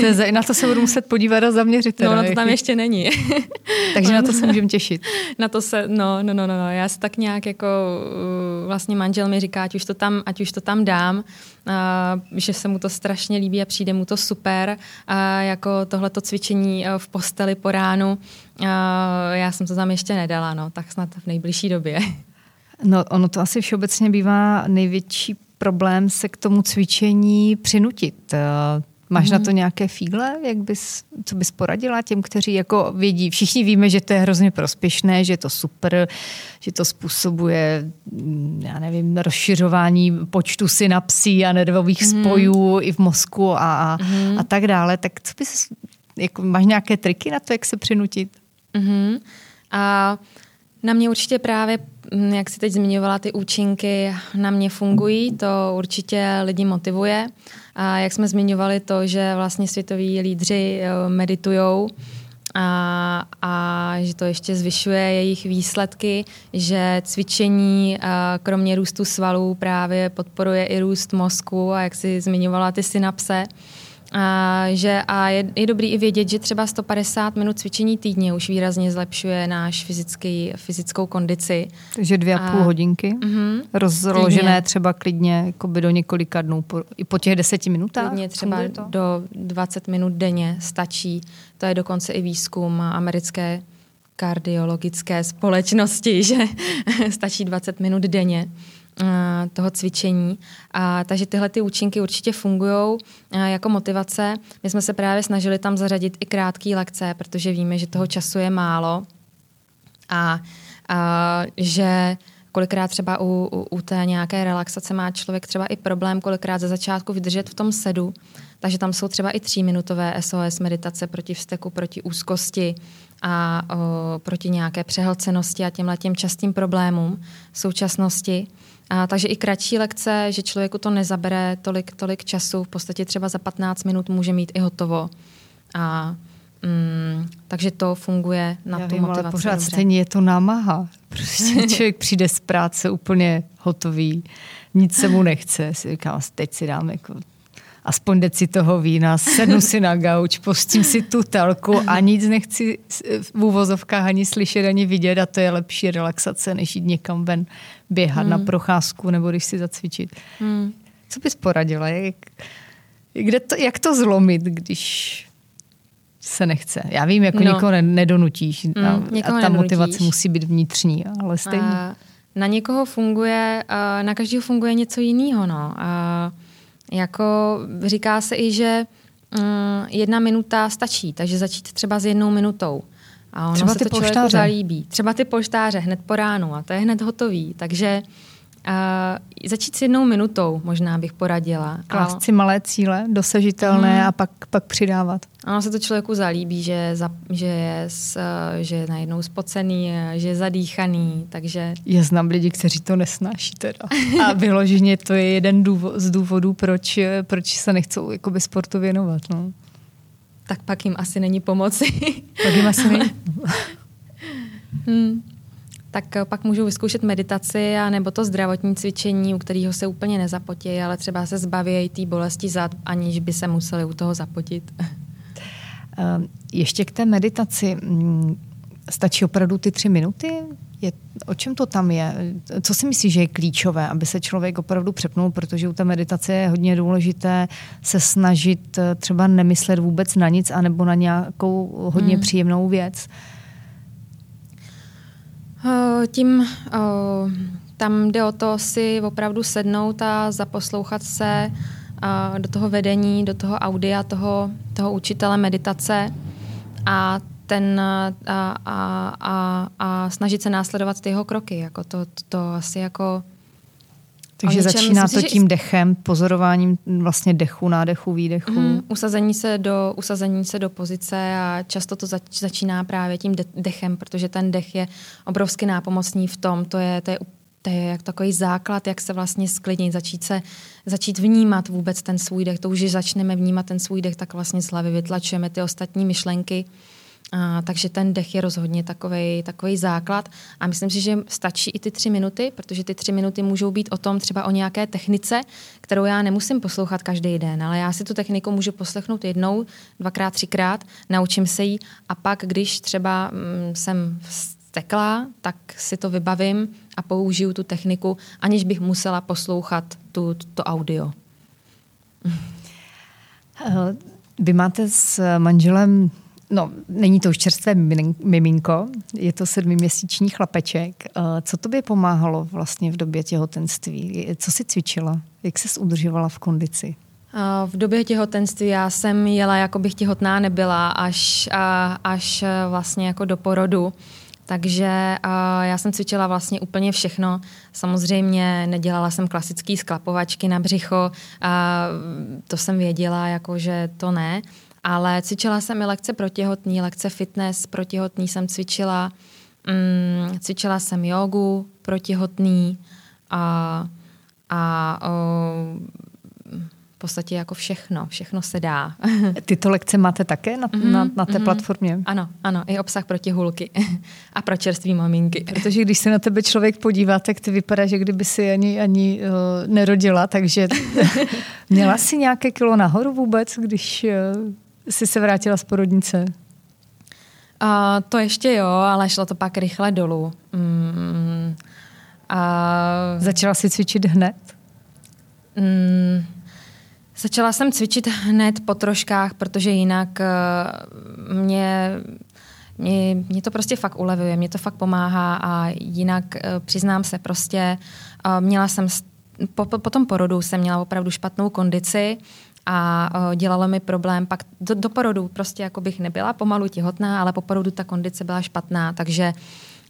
to je, na to se budu muset podívat a zaměřit. Teda, no na to tam ještě není. Takže na to se můžeme těšit. Na to se, no, no, no, no, no. Já se tak nějak jako, uh, vlastně manžel mi říká, ať už to tam, ať už to tam dám, a, že se mu to strašně líbí a přijde mu to super. A jako tohleto cvičení uh, v posteli po ránu, a já jsem to tam ještě nedala, no, tak snad v nejbližší době. No, ono to asi všeobecně bývá největší problém se k tomu cvičení přinutit. Eh, máš mm. na to mhm. nějaké fígle, jak bys, co bys poradila těm, kteří jako vědí, všichni víme, že to je hrozně prospěšné, že je to super, že to způsobuje, mm, já nevím, rozšiřování počtu synapsí a nervových mm. spojů i v mozku a, a, mm. a tak dále. Tak co bys, jako, máš nějaké triky na to, jak se přinutit? Mm. A na mě určitě právě Mm, jak si teď zmiňovala, ty účinky na mě fungují, to určitě lidi motivuje. A jak jsme zmiňovali to, že vlastně světoví lídři eh, meditujou, a, a že to ještě zvyšuje jejich výsledky, že cvičení eh, kromě růstu svalů právě podporuje i růst mozku a jak si zmiňovala ty synapse, a, že, a je, je dobrý i vědět, že třeba 150 minut cvičení týdně už výrazně zlepšuje náš fyzický, fyzickou kondici. Takže dvě a půl hodinky, uh-huh, rozložené týdně. třeba klidně jakoby do několika dnů, po, i po těch deseti minutách? Klidně třeba do 20 minut denně stačí. To je dokonce i výzkum americké kardiologické společnosti, že stačí 20 minut denně. Eh, toho cvičení. A, takže tyhle ty účinky určitě fungují eh, jako motivace. My jsme se právě snažili tam zařadit i krátké lekce, protože víme, že toho času je málo a, a že kolikrát třeba u, u, u té nějaké relaxace má člověk třeba i problém kolikrát ze začátku vydržet v tom sedu, takže tam jsou třeba i tříminutové SOS meditace proti vzteku, proti úzkosti a o, proti nějaké přehlcenosti a těmhle těm častým problémům současnosti. A, takže i kratší lekce, že člověku to nezabere tolik, tolik času, v podstatě třeba za 15 minut může mít i hotovo. A Mm, takže to funguje na Já tu vím, motivaci. Ale pořád dobře. stejně je to námaha. Prostě člověk přijde z práce úplně hotový, nic se mu nechce. Si říkám, teď si dám jako aspoň deci toho vína, sednu si na gauč, postím si tu telku a nic nechci v úvozovkách ani slyšet, ani vidět a to je lepší relaxace, než jít někam ven běhat hmm. na procházku nebo když si zacvičit. Hmm. Co bys poradila? Jak, kde to, jak to zlomit, když se nechce? Já vím, jako no. někoho nedonutíš mm, a, někoho a ta nedonutíš. motivace musí být vnitřní, ale stejně. A na někoho funguje, na každého funguje něco jiného. No. A jako říká se i, že mm, jedna minuta stačí, takže začít třeba s jednou minutou. A ono třeba se ty to polštáře. zalíbí. Třeba ty polštáře hned po ránu a to je hned hotový. Takže Uh, začít s jednou minutou možná bych poradila. Klást si malé cíle, dosažitelné hmm. a pak, pak přidávat. Ono se to člověku zalíbí, že, za, že, je, s, že je najednou spocený, že je zadýchaný, takže... Já znám lidi, kteří to nesnáší teda. A vyloženě to je jeden důvod, z důvodů, proč, proč se nechcou jakoby sportu věnovat. No. Tak pak jim asi není pomoci. pak jim asi není. hmm tak eh, pak můžou vyzkoušet meditaci a nebo to zdravotní cvičení, u kterého se úplně nezapotí, ale třeba se zbaví té bolesti zad, aniž by se museli u toho zapotit. Ehm, ještě k té meditaci. Mm, stačí opravdu ty tři minuty? Je, o čem to tam je? Co si myslíš, že je klíčové, aby se člověk opravdu přepnul, protože u té meditace je hodně důležité se snažit eh, třeba nemyslet vůbec na nic, anebo na nějakou hodně hmm. příjemnou věc. Eh, tím eh, tam jde o to si opravdu sednout a zaposlouchat se eh, do toho vedení, do toho audia, toho, toho učitele meditace a ten a, a, a, a snažit se následovat ty jeho kroky. Jako to, to, to asi jako Takže něčem, začíná myslím, to tím dechem, pozorováním vlastně dechu, nádechu, výdechu. Mm, usazení, se do, usazení se do pozice a často to zač, začíná právě tím de- dechem, protože ten dech je obrovsky nápomocný v tom, to je, to je to je jak takový základ, jak se vlastně sklidnit, začít, se, začít vnímat vůbec ten svůj dech. To už, že začneme vnímat ten svůj dech, tak vlastně z hlavy vytlačujeme ty ostatní myšlenky. A, takže ten dech je rozhodně takový takový základ. A myslím si, že stačí i ty tři minuty, protože ty tři minuty můžou být o tom třeba o nějaké technice, kterou já nemusím poslouchat každý den, ale já si tu techniku můžu poslechnout jednou, dvakrát, třikrát, naučím se ji a pak, když třeba mm, jsem stekla, tak si to vybavím a použiju tu techniku, aniž bych musela poslouchat tu, to audio. Eh, vy máte s manželem, no není to už čerstvé miminko, je to sedmiměsíční chlapeček. Eh, co tobě pomáhalo vlastně v době těhotenství? Co jsi cvičila? Jak se udržovala v kondici? Eh, v době těhotenství já jsem jela, jako bych těhotná nebyla, až, až vlastně jako do porodu. Takže já jsem cvičila vlastně úplně všechno. Samozřejmě nedělala jsem klasický sklapovačky na břicho, to jsem věděla, jako že to ne. Ale cvičila jsem i lekce protihotní, lekce fitness protihotní jsem cvičila. Mm, cvičila jsem jogu protihotný a, a v podstatě jako všechno, všechno se dá. Tyto lekce máte také na, mm-hmm, na, na té mm-hmm. platformě? Ano, ano, i obsah proti hulky a pro čerství maminky. Protože když se na tebe člověk podívá, tak ty vypadá, že kdyby si ani, ani uh, nerodila, takže měla jsi nějaké kilo nahoru vůbec, když uh, jsi se vrátila z porodnice? Uh, to ještě jo, ale šlo to pak rychle dolů. Mm, uh, Začala jsi cvičit hned? Mm, Začala jsem cvičit hned po troškách, protože jinak uh, mě, mě, mě to prostě fakt ulevuje, mě to fakt pomáhá a jinak uh, přiznám se prostě, uh, měla jsem, po, po tom porodu jsem měla opravdu špatnou kondici a dělalo mi problém pak do, do porodu prostě jako bych nebyla pomalu těhotná, ale po porodu ta kondice byla špatná, takže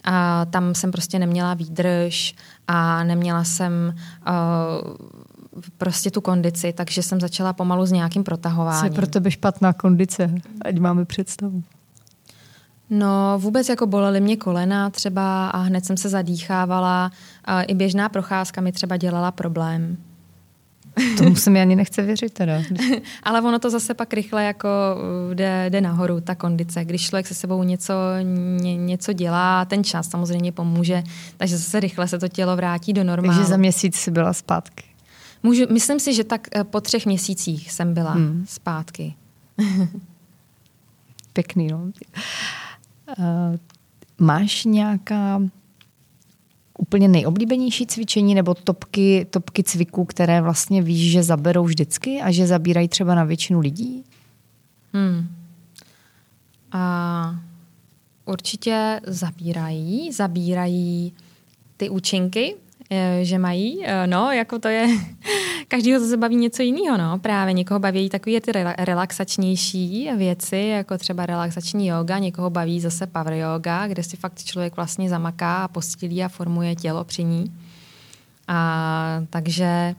a tam jsem prostě neměla výdrž a neměla jsem uh, prostě tu kondici, takže jsem začala pomalu s nějakým protahováním. Co je pro tebe špatná kondice, ať máme představu? No vůbec jako bolely mě kolena třeba a hned jsem se zadýchávala. A I běžná procházka mi třeba dělala problém. Tomu se mi ani nechce věřit teda. Ale ono to zase pak rychle jako uh, jde, jde nahoru, ta kondice. Když člověk se sebou něco, ně, něco dělá, ten čas samozřejmě pomůže, takže zase rychle se to tělo vrátí do normálu. Takže za měsíc si byla zpátky. Můžu, myslím si, že tak eh, po třech měsících jsem byla hmm. zpátky. Pěkný, no. Uh, máš nějaká úplně nejoblíbenější cvičení nebo topky, topky cviků, které vlastně víš, že zaberou vždycky a že zabírají třeba na většinu lidí? Hmm. A určitě zabírají, zabírají ty účinky, že mají. Eh, no, jako to je, každýho se baví něco jiného, no. Právě někoho baví takové ty relaxačnější věci, jako třeba relaxační yoga, někoho baví zase power yoga, kde si fakt člověk vlastně zamaká a postílí a formuje tělo při ní. A takže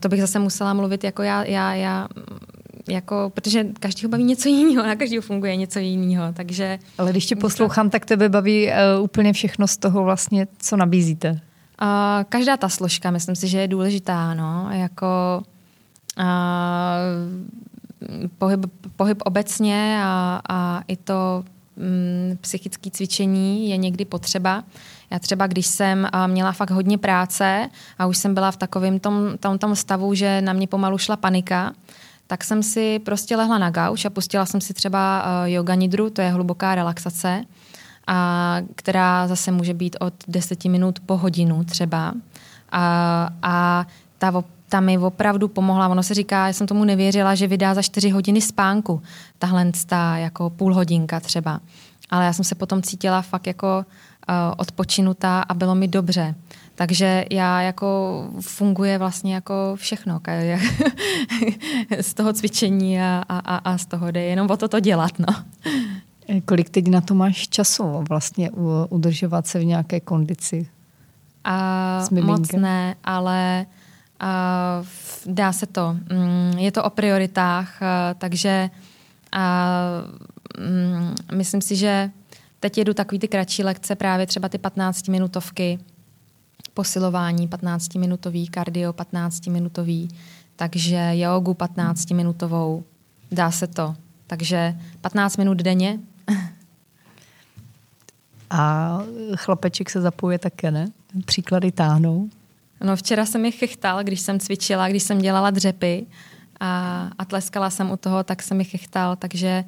to bych zase musela mluvit jako já, já, já jako, protože každýho baví něco jiného, na každého funguje něco jiného, takže... Ale když tě poslouchám, tak tebe baví uh, úplně všechno z toho vlastně, co nabízíte. Uh, každá ta složka, myslím si, že je důležitá, no, jako uh, pohyb, pohyb obecně a, a i to um, psychické cvičení je někdy potřeba. Já třeba, když jsem měla fakt hodně práce a už jsem byla v takovém tom, tom, tom stavu, že na mě pomalu šla panika, tak jsem si prostě lehla na gauč a pustila jsem si třeba yoga nidru, to je hluboká relaxace a která zase může být od 10 minut po hodinu třeba. A, a ta, ta mi opravdu pomohla. Ono se říká, já jsem tomu nevěřila, že vydá za 4 hodiny spánku. Tahle ta jako půl hodinka třeba. Ale já jsem se potom cítila fakt jako uh, odpočinutá a bylo mi dobře. Takže já jako funguje vlastně jako všechno z toho cvičení a, a, a z toho jde jenom o to to dělat. No. Kolik teď na to máš času vlastně udržovat se v nějaké kondici? A moc ne, ale dá se to. Mm, je to o prioritách, takže mm, myslím si, že teď jedu takový ty kratší lekce, právě třeba ty 15-minutovky, posilování 15-minutový, kardio 15-minutový, takže jogu 15-minutovou, dá se to. Takže 15 minut denně. A chlapeček se zapojuje také, ne? Příklady táhnou. No včera jsem mi chechtal, když jsem cvičila, když jsem dělala dřepy a, a tleskala jsem u toho, tak jsem mi chechtal, takže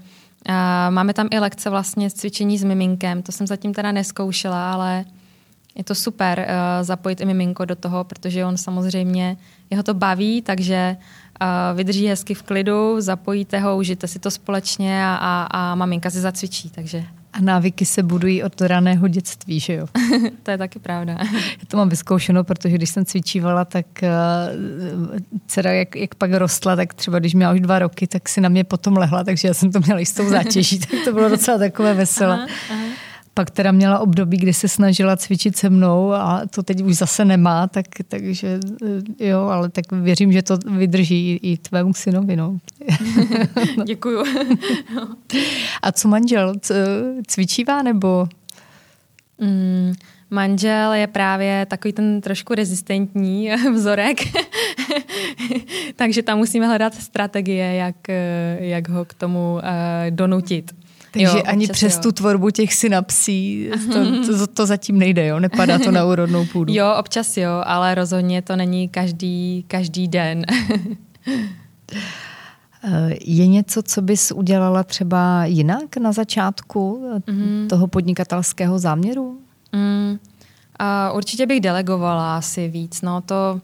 a máme tam i lekce vlastně cvičení s miminkem, to jsem zatím teda neskoušela, ale je to super uh, zapojit i miminko do toho, protože on samozřejmě, jeho to baví, takže uh, vydrží hezky v klidu, zapojíte ho, užijte si to společně a, a, a maminka si zacvičí, takže a návyky se budují od raného dětství, že jo? to je taky pravda. Já to mám vyzkoušeno, protože když jsem cvičívala, tak uh, dcera, jak, jak pak rostla, tak třeba když měla už dva roky, tak si na mě potom lehla, takže já jsem to měla jistou zátěží, tak to bylo docela takové veselé. Aha, aha. Pak teda měla období, kdy se snažila cvičit se mnou a to teď už zase nemá, tak, takže eh, jo, ale tak věřím, že to vydrží i tvému synovi. No. Děkuju. a co manžel? Cvičívá nebo? Mm, manžel je právě takový ten trošku rezistentní vzorek, takže tam musíme hledat strategie, jak, eh, jak ho k tomu uh, donutit. Takže jo, ani přes jo. tu tvorbu těch synapsí to, to, to zatím nejde, jo? Nepadá to na úrodnou půdu. Jo, občas jo, ale rozhodně to není každý, každý den. Eh, je něco, co bys udělala třeba jinak na začátku mm. toho podnikatelského záměru? Mm. Uh, určitě bych delegovala asi víc. No, to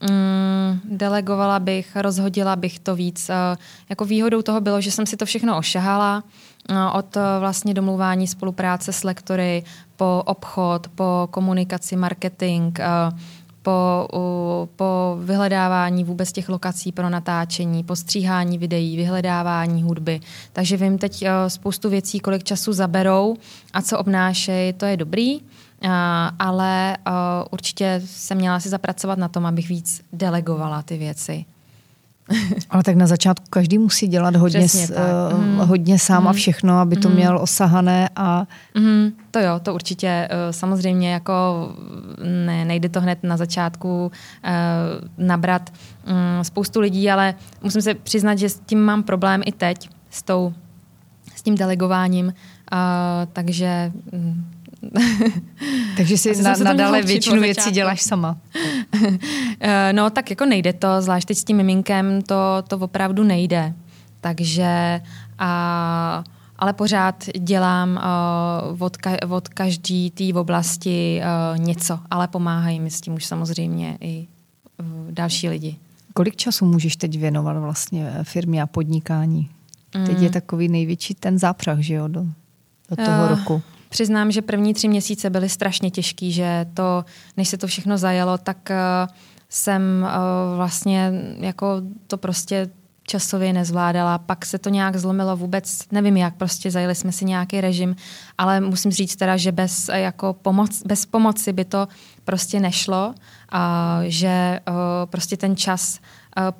mm, delegovala bych, rozhodila bych to víc. Uh, jako výhodou toho bylo, že jsem si to všechno ošahala. No, od eh, vlastně domluvání spolupráce s lektory po obchod, po komunikaci, marketing, eh, po, po vyhledávání vůbec těch lokací pro natáčení, po stříhání videí, vyhledávání hudby. Takže vím teď eh, spoustu věcí, kolik času zaberou a co obnášejí, to je dobrý, ale určitě jsem měla si zapracovat na tom, abych víc delegovala ty věci. Ale tak na začátku každý musí dělat hodně, s, uh, mm. hodně sám mm. a mhm. všechno, aby to mm. měl osahané. A... Mm. To jo, to určitě. Uh, samozřejmě jako ne, nejde to hned na začátku uh, nabrat um, spoustu lidí, ale musím se přiznat, že s tím mám problém i teď, s, tou, s tím delegováním. Uh, takže um, Takže si na, nadále většinu věcí děláš sama. No tak jako nejde to, zvlášť teď s tím miminkem to, to opravdu nejde. Takže a, ale pořád dělám uh, od, ka, od každé té oblasti uh, něco, ale pomáhají mi s tím už samozřejmě i uh, další lidi. Kolik času můžeš teď věnovat vlastně firmě a podnikání? Teď mm. je takový největší ten zápřah, že jo, do, do toho uh, roku. Přiznám, že první tři měsíce byly strašně těžký, že to, než se to všechno zajelo, tak uh, jsem uh, vlastně jako to prostě časově nezvládala, pak se to nějak zlomilo vůbec, nevím jak, prostě zajeli jsme si nějaký režim, ale musím říct teda, že bez, jako pomoc, bez pomoci by to prostě nešlo, a že prostě ten čas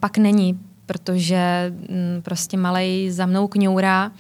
pak není, protože um, prostě malej za mnou kňourá,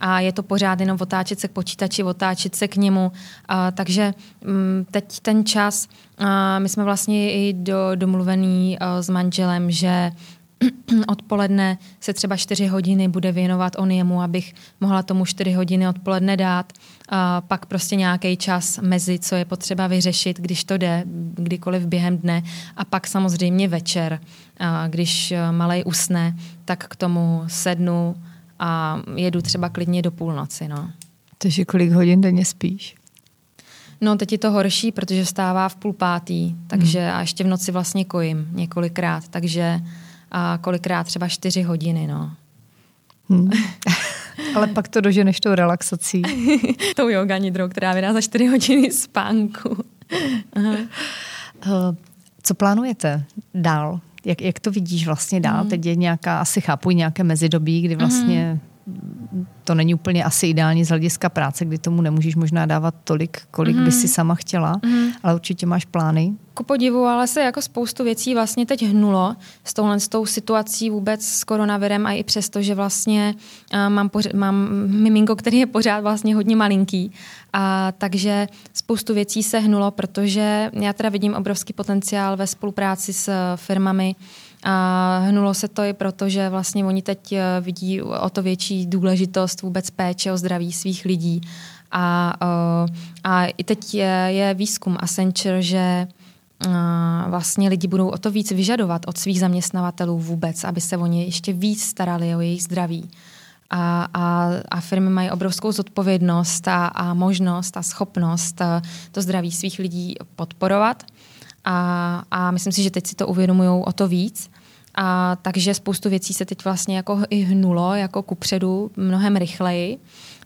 a je to pořád jenom otáčet se k počítači, otáčet se k němu. A, takže m, mm, teď ten čas, a my jsme vlastně i do, domluvený a, s manželem, že odpoledne se třeba čtyři hodiny bude věnovat on jemu, abych mohla tomu čtyři hodiny odpoledne dát. A pak prostě nějaký čas mezi, co je potřeba vyřešit, když to jde, kdykoliv během dne. A pak samozřejmě večer, a když malej usne, tak k tomu sednu, a jedu třeba klidně do půlnoci. No. Takže kolik hodin denně spíš? No teď je to horší, protože vstává v půl pátý, takže hmm. a ještě v noci vlastně kojím několikrát, takže a kolikrát třeba čtyři hodiny, no. Hmm. Ale pak to doženeš tou relaxací. tou yoga nidrou, která vydá za čtyři hodiny spánku. Aha. Uh, co plánujete dál? Jak, jak to vidíš vlastně dál? Mm. Teď je nějaká, asi chápu, nějaké mezidobí, kdy vlastně mm. To není úplně asi ideální z hlediska práce, kdy tomu nemůžeš možná dávat tolik, kolik mm. by si sama chtěla, mm. ale určitě máš plány. Ku podivu, ale se jako spoustu věcí vlastně teď hnulo s touhle s tou situací vůbec s koronavirem a i přesto, že vlastně uh, mám, pořád, mám miminko, který je pořád vlastně hodně malinký. A takže spoustu věcí se hnulo, protože já teda vidím obrovský potenciál ve spolupráci s firmami, a hnulo se to i proto, že vlastně oni teď eh, vidí o to větší důležitost vůbec péče o zdraví svých lidí. A, eh, a i teď je, je výzkum Accenture, že eh, vlastně lidi budou o to víc vyžadovat od svých zaměstnavatelů vůbec, aby se oni ještě víc starali o jejich zdraví. A, a, a firmy mají obrovskou zodpovědnost a, a možnost a schopnost to zdraví svých lidí podporovat. A, a myslím si, že teď si to uvědomují o to víc. A takže spoustu věcí se teď vlastně jako i hnulo jako kupředu mnohem rychleji.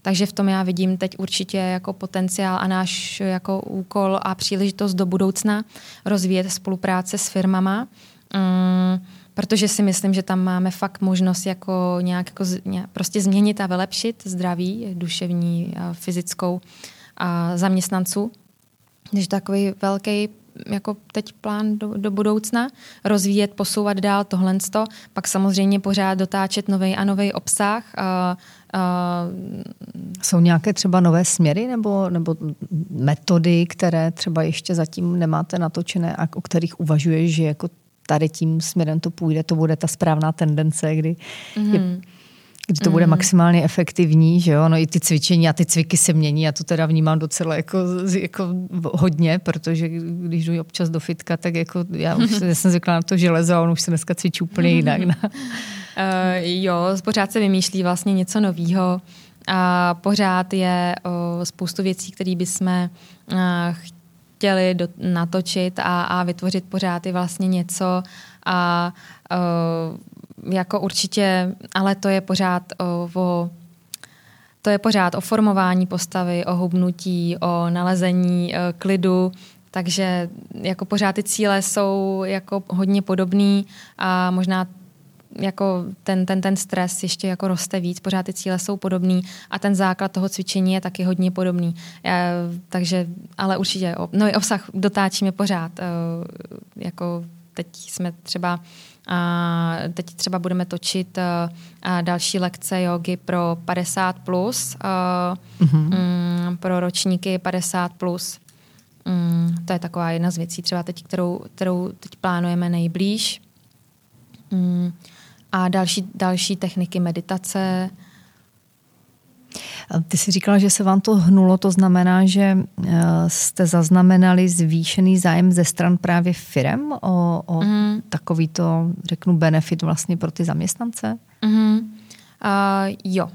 Takže v tom já vidím teď určitě jako potenciál a náš jako úkol a příležitost do budoucna rozvíjet spolupráce s firmama. Um, protože si myslím, že tam máme fakt možnost jako nějak jako nějak, prostě změnit a vylepšit zdraví duševní, a fyzickou a zaměstnanců. Takže takový velký jako teď plán do, do budoucna, rozvíjet, posouvat dál tohle, pak samozřejmě pořád dotáčet nový a nový obsah. A, a... Jsou nějaké třeba nové směry nebo, nebo metody, které třeba ještě zatím nemáte natočené a o kterých uvažuješ, že jako tady tím směrem to půjde, to bude ta správná tendence, kdy mm-hmm. je mhm kdy to bude mm. maximálně efektivní, že jo, no i ty cvičení a ty cviky se mění, já to teda vnímám docela jako, jako hodně, protože když jdu občas do fitka, tak jako já už já jsem zvykla na to železo a on už se dneska cvičí úplně jinak. uh, jo, pořád se vymýšlí vlastně něco nového a pořád je uh, spoustu věcí, které bychom uh, chtěli do, natočit a, a vytvořit pořád i vlastně něco a uh, jako určitě, ale to je pořád o, o to je pořád o formování postavy, o hubnutí, o nalezení e, klidu, takže jako pořád ty cíle jsou jako hodně podobný a možná jako ten, ten, ten stres ještě jako roste víc, pořád ty cíle jsou podobný a ten základ toho cvičení je taky hodně podobný. E, takže, ale určitě, no obsah dotáčíme pořád. E, jako teď jsme třeba a teď třeba budeme točit uh, další lekce jogy pro 50 plus, mm-hmm. pro ročníky 50 plus. Um, to je taková jedna z věcí, třeba teď, kterou, kterou teď plánujeme nejblíž. Um, a další, další techniky meditace, ty jsi říkala, že se vám to hnulo, to znamená, že eh, jste zaznamenali zvýšený zájem ze stran právě firem o, o mm. takovýto, řeknu, benefit vlastně pro ty zaměstnance? Mm. Uh, jo.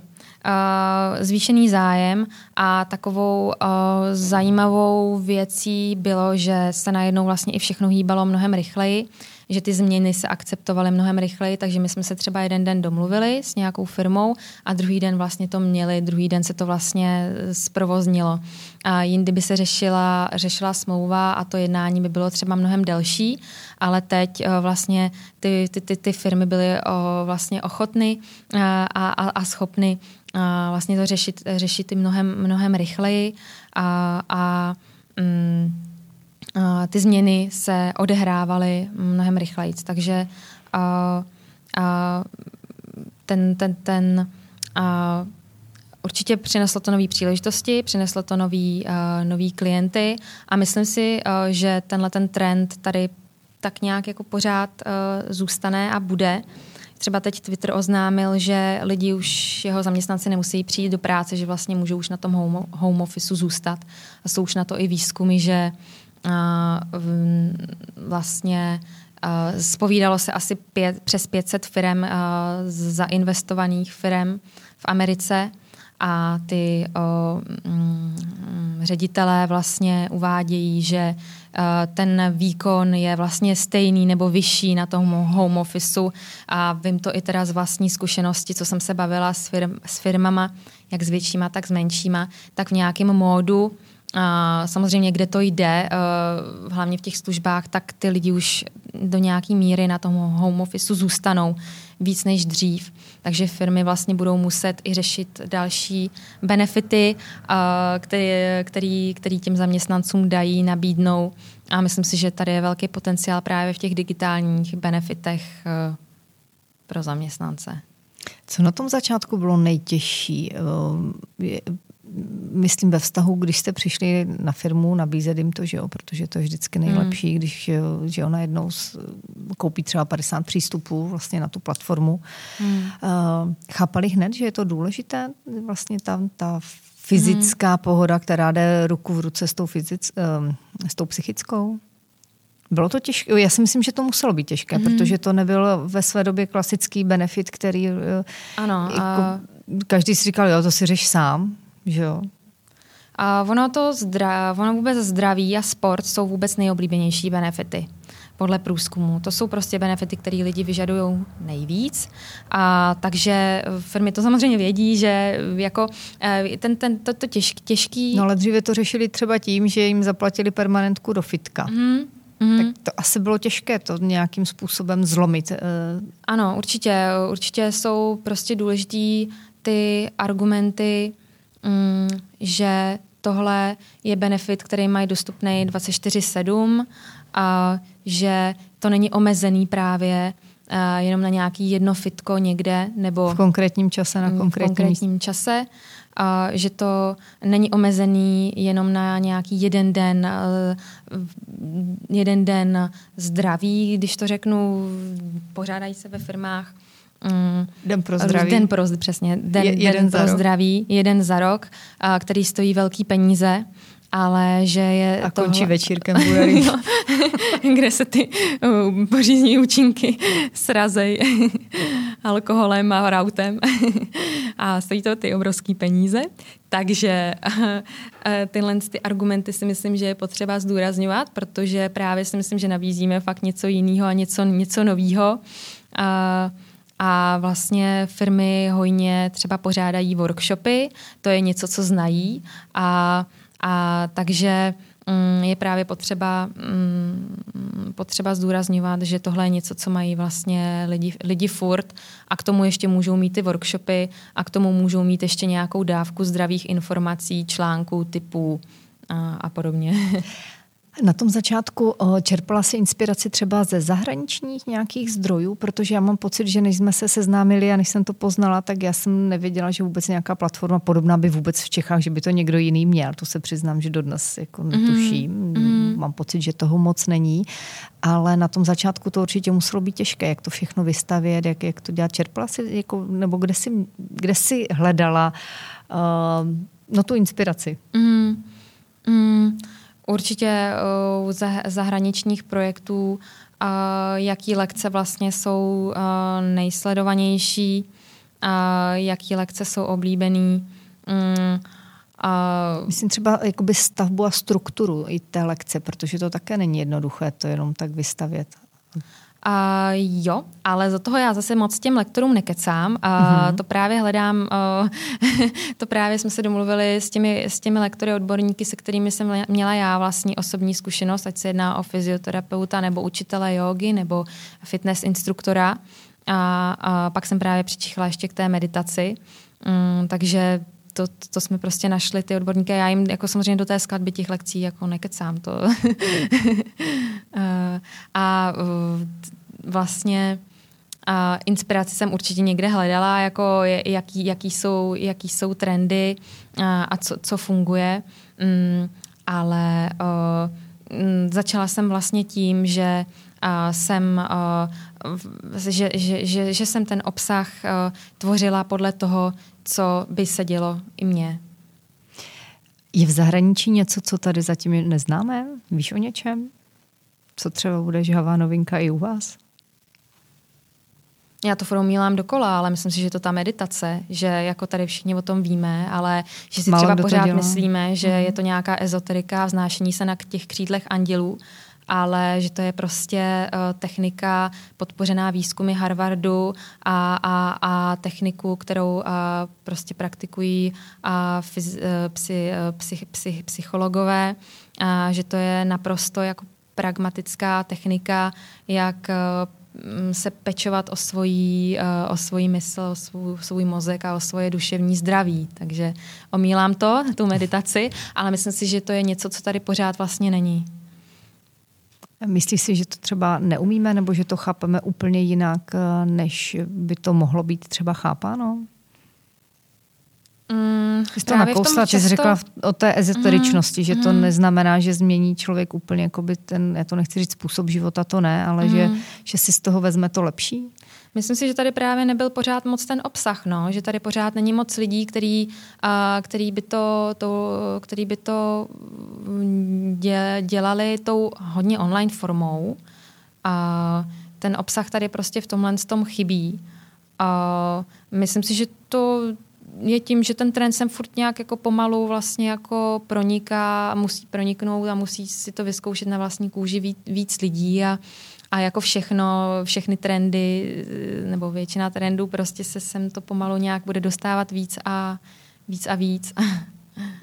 Uh, zvýšený zájem a takovou uh, zajímavou věcí bylo, že se najednou vlastně i všechno hýbalo mnohem rychleji že ty změny se akceptovaly mnohem rychleji, takže my jsme se třeba jeden den domluvili s nějakou firmou a druhý den vlastně to měli, druhý den se to vlastně zprovoznilo. A jindy by se řešila, řešila smlouva a to jednání by bylo třeba mnohem delší, ale teď uh, vlastně ty, ty, ty, ty firmy byly uh, vlastně ochotny a, a, a schopny vlastně to řešit, řešit mnohem, mnohem rychleji a, a um, ty změny se odehrávaly mnohem rychleji. Takže uh, uh, ten, ten, ten uh, určitě přineslo to nové příležitosti, přineslo to nový, uh, nový klienty a myslím si, uh, že tenhle ten trend tady tak nějak jako pořád uh, zůstane a bude. Třeba teď Twitter oznámil, že lidi už, jeho zaměstnanci nemusí přijít do práce, že vlastně můžou už na tom home, home officeu zůstat. A jsou už na to i výzkumy, že vlastně Spovídalo se asi pět, přes 500 firm, zainvestovaných firm v Americe. A ty o, mm, ředitelé vlastně uvádějí, že ten výkon je vlastně stejný nebo vyšší na tom home officeu. A vím to i teda z vlastní zkušenosti, co jsem se bavila s, firm, s firmama, jak s většíma, tak s menšíma, tak v nějakém módu a samozřejmě, kde to jde, uh, hlavně v těch službách, tak ty lidi už do nějaké míry na tom home officeu zůstanou. víc než dřív. Takže firmy vlastně budou muset i řešit další benefity, který, který, který těm zaměstnancům dají, nabídnou. A myslím si, že tady je velký potenciál právě v těch digitálních benefitech eh, pro zaměstnance. Co na tom začátku bylo nejtěžší? Eh, myslím ve vztahu, když jste přišli na firmu, nabízet jim to, že jo, protože to je vždycky nejlepší, hmm. když že ona jednou koupí třeba 50 přístupů vlastně na tu platformu. Hmm. Uh, chápali hned, že je to důležité, vlastně tam ta fyzická hmm. pohoda, která jde ruku v ruce s tou, fyzic, uh, s tou psychickou? Bylo to těžké? Já si myslím, že to muselo být těžké, hmm. protože to nebyl ve své době klasický benefit, který ano, jako, a... každý si říkal, jo, to si řeš sám že jo. A ono to zdra, ono vůbec zdraví a sport jsou vůbec nejoblíbenější benefity podle průzkumu. To jsou prostě benefity, které lidi vyžadují nejvíc. A takže firmy to samozřejmě vědí, že jako eh, ten, ten, to, to těžký, těžký... No ale dříve to řešili třeba tím, že jim zaplatili permanentku do fitka. Mm-hmm. Mm-hmm. Tak to asi bylo těžké to nějakým způsobem zlomit. Eh. Ano, určitě. Určitě jsou prostě důležitý ty argumenty, mm, že tohle je benefit, který mají dostupný 24-7 a že to není omezený právě uh, jenom na nějaký jedno fitko někde nebo v konkrétním čase na konkrétním, v konkrétním čase. A že to není omezený jenom na nějaký jeden den, uh, jeden den zdraví, když to řeknu, pořádají se ve firmách Mm, den pro zdraví. Den pro, přesně. Den, Je, jeden den pro rok. zdraví, jeden za rok, a, který stojí velký peníze ale že je A končí večírkem no, kde se ty uh, pořízní účinky srazej alkoholem a rautem a stojí to ty obrovské peníze. Takže uh, tyhle ty argumenty si myslím, že je potřeba zdůrazňovat, protože právě si myslím, že nabízíme fakt něco jiného a něco, něco nového. Uh, a vlastně firmy hojně třeba pořádají workshopy, to je něco, co znají a, a takže mm, je právě potřeba, mm, potřeba zdůrazňovat, že tohle je něco, co mají vlastně lidi, lidi furt a k tomu ještě můžou mít ty workshopy a k tomu můžou mít ještě nějakou dávku zdravých informací, článků, typů a, a podobně. Na tom začátku čerpala si inspiraci třeba ze zahraničních nějakých zdrojů, protože já mám pocit, že než jsme se seznámili a než jsem to poznala, tak já jsem nevěděla, že vůbec nějaká platforma podobná by vůbec v Čechách, že by to někdo jiný měl. To se přiznám, že dodnes jako mhm, netuším. Mm-hmm. Mám pocit, že toho moc není. Ale na tom začátku to určitě muselo být těžké, jak to všechno vystavět, jak, jak to dělat. Čerpala si, jako, nebo kde si, kde si hledala uh, no, tu inspiraci? Mm-hmm. Mm. Určitě u zahraničních projektů, jaký lekce vlastně jsou nejsledovanější, jaký lekce jsou oblíbený. Mm, Myslím třeba jakoby stavbu a strukturu i té lekce, protože to také není jednoduché to jenom tak vystavět. Uh, jo, ale za toho já zase moc těm lektorům nekecám. Uh, mm-hmm. To právě hledám, uh, to právě jsme se domluvili s těmi, s těmi lektory, odborníky, se kterými jsem měla já vlastní osobní zkušenost, ať se jedná o fyzioterapeuta nebo učitele jogy nebo fitness instruktora. A, a pak jsem právě přičichla ještě k té meditaci. Um, takže to, to jsme prostě našli ty odborníky. Já jim jako samozřejmě do té skladby těch lekcí jako nekecám to. Eh, a eh, vlastně a inspiraci jsem určitě někde hledala, jako jaký, jaký, jsou, jaký jsou trendy a, a co, co funguje, mm, ale o, mm, začala jsem vlastně tím, že a jsem, a, že, že, že, že jsem ten obsah a, tvořila podle toho, co by se dělo i mně. Je v zahraničí něco, co tady zatím neznáme? Víš o něčem? Co třeba bude žhavá novinka i u vás? Já to forum mílám dokola, ale myslím si, že to ta meditace, že jako tady všichni o tom víme, ale že si Málo třeba pořád myslíme, že mm. je to nějaká ezoterika, vznášení se na těch křídlech andělů ale že to je prostě uh, technika podpořená výzkumy Harvardu a, a, a techniku, kterou uh, prostě praktikují uh, fyz, uh, psy, uh, psych, psych, psychologové, uh, že to je naprosto jako pragmatická technika, jak uh, se pečovat o svoji, o svoji mysl, o svůj, svůj mozek a o svoje duševní zdraví. Takže omílám to, tu meditaci, ale myslím si, že to je něco, co tady pořád vlastně není. Myslíš si, že to třeba neumíme, nebo že to chápeme úplně jinak, eh, než by to mohlo být třeba chápáno? Mm, jsi to nakousla, často... jsi řekla o té ezoteričnosti, mm, že to mm. neznamená, že změní člověk úplně jakoby ten, já to nechci říct způsob života, to ne, ale mm. že, že si z toho vezme to lepší? Myslím si, že tady právě nebyl pořád moc ten obsah, no? že tady pořád není moc lidí, který, a, který, by, to, to, který by to dělali tou hodně online formou. A ten obsah tady prostě v tomhle tom chybí. A myslím si, že to je tím, že ten trend sem furt nějak jako pomalu vlastně jako proniká musí proniknout a musí si to vyzkoušet na vlastní kůži víc, víc lidí a, a jako všechno, všechny trendy nebo většina trendů prostě se sem to pomalu nějak bude dostávat víc a víc a víc.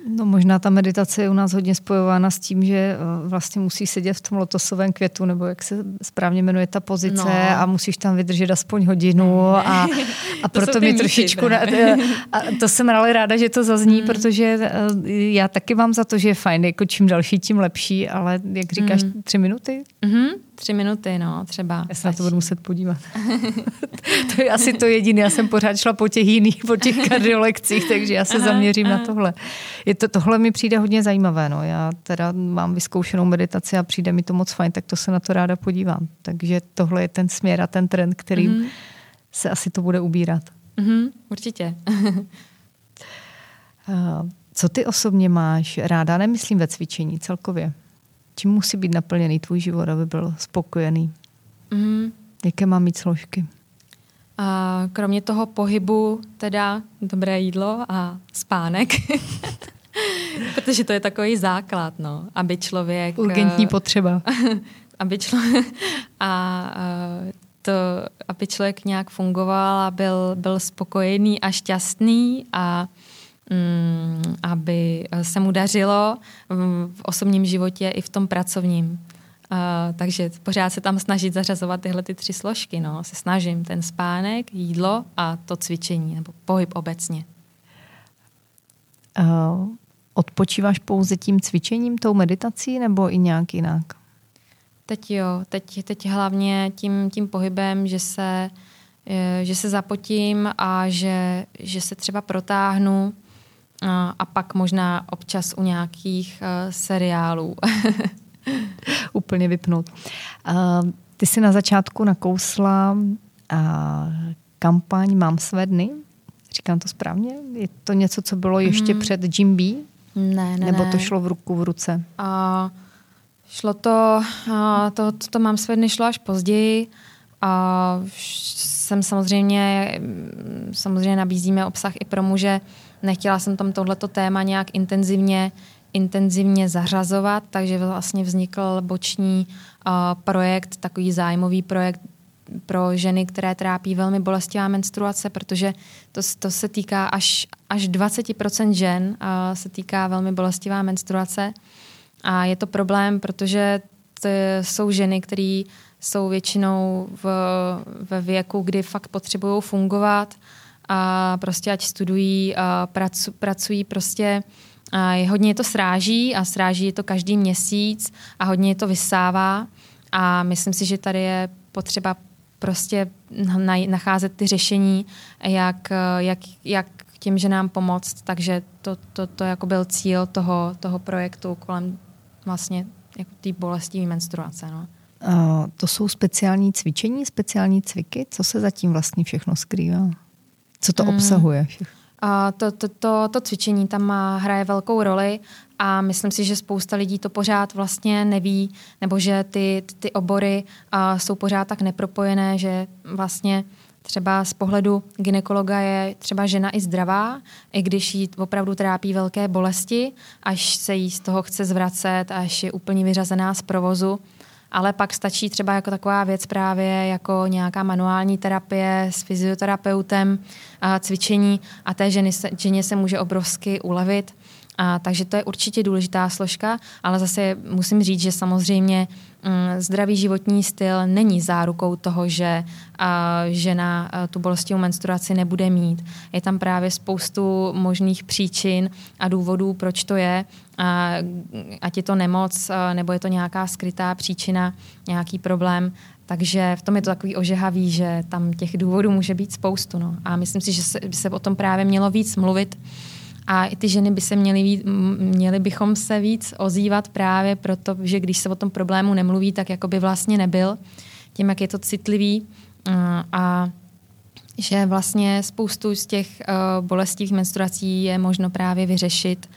No možná ta meditace je u nás hodně spojována s tím, že eh, vlastně musí sedět v tom lotosovém květu, nebo jak se správně jmenuje ta pozice no. a musíš tam vydržet aspoň hodinu a, a proto mi trošičku... Na, eh, a to jsem ale ráda, že to zazní, mm. protože eh, já taky mám za to, že je fajn, jako čím další, tím lepší, ale jak říkáš, mm. tři minuty? Mm-hmm. Tři minuty, no, třeba. Já se na to budu muset podívat. to je asi to jediné. Já jsem pořád šla po těch jiných, po těch kardiolekcích, takže já se aha, zaměřím aha. na tohle. Je to, tohle mi přijde hodně zajímavé. No. Já teda mám vyzkoušenou meditaci a přijde mi to moc fajn, tak to se na to ráda podívám. Takže tohle je ten směr a ten trend, kterým mm-hmm. se asi to bude ubírat. Mm-hmm, určitě. Co ty osobně máš ráda, nemyslím ve cvičení celkově? Čím musí být naplněný tvůj život, aby byl spokojený? Mm. Jaké má mít složky? A kromě toho pohybu, teda dobré jídlo a spánek. Protože to je takový základ, no, aby člověk... Urgentní uh, potřeba. aby člověk... A uh, to, aby člověk nějak fungoval a byl, byl spokojený a šťastný a aby se mu dařilo v osobním životě i v tom pracovním. Uh, takže pořád se tam snažit zařazovat tyhle ty tři složky. No. Se snažím ten spánek, jídlo a to cvičení, nebo pohyb obecně. Uh, odpočíváš pouze tím cvičením, tou meditací, nebo i nějak jinak? Teď jo, teď, teď hlavně tím, tím pohybem, že se, že se zapotím a že, že se třeba protáhnu, a, pak možná občas u nějakých uh, seriálů. Úplně vypnout. Uh, ty jsi na začátku nakousla uh, kampaň Mám své dny. Říkám to správně? Je to něco, co bylo ještě mm. před Jim B? Ne, ne, Nebo ne. to šlo v ruku v ruce? Uh, šlo to, uh, to, to, to Mám své dny šlo až později. A jsem samozřejmě, samozřejmě nabízíme obsah i pro muže, Nechtěla jsem tam tohleto téma nějak intenzivně intenzivně zařazovat, takže vlastně vznikl boční uh, projekt, takový zájmový projekt pro ženy, které trápí velmi bolestivá menstruace, protože to, to se týká až, až 20% žen, uh, se týká velmi bolestivá menstruace. A je to problém, protože to jsou ženy, které jsou většinou v, ve věku, kdy fakt potřebují fungovat, a prostě ať studují, a pracu, pracují prostě a je, hodně je to sráží a sráží je to každý měsíc a hodně je to vysává a myslím si, že tady je potřeba prostě nacházet ty řešení, jak, jak, jak tím, že nám pomoct. Takže to, to, to jako byl cíl toho, toho projektu kolem vlastně jako té bolestivé menstruace. No. Uh, to jsou speciální cvičení, speciální cviky? Co se zatím vlastně všechno skrývá? Co to obsahuje? A to, to, to, to cvičení tam má, hraje velkou roli a myslím si, že spousta lidí to pořád vlastně neví, nebo že ty, ty obory a, jsou pořád tak nepropojené, že vlastně třeba z pohledu ginekologa je třeba žena i zdravá, i když jí opravdu trápí velké bolesti, až se jí z toho chce zvracet, až je úplně vyřazená z provozu, ale pak stačí třeba jako taková věc právě jako nějaká manuální terapie s fyzioterapeutem, cvičení a té ženy ženě se může obrovsky ulevit A, takže to je určitě důležitá složka, ale zase musím říct, že samozřejmě mm, zdravý životní styl není zárukou toho, že a, žena a, tu bolestivou menstruaci nebude mít. Je tam právě spoustu možných příčin a důvodů, proč to je. A, ať je to nemoc, a, nebo je to nějaká skrytá příčina, nějaký problém. Takže v tom je to takový ožehavý, že tam těch důvodů může být spoustu. No. A myslím si, že se, by se o tom právě mělo víc mluvit. A i ty ženy by se měly, víc, měly bychom se víc ozývat právě proto, že když se o tom problému nemluví, tak jako by vlastně nebyl. Tím, jak je to citlivý a že vlastně spoustu z těch uh, bolestivých menstruací je možno právě vyřešit,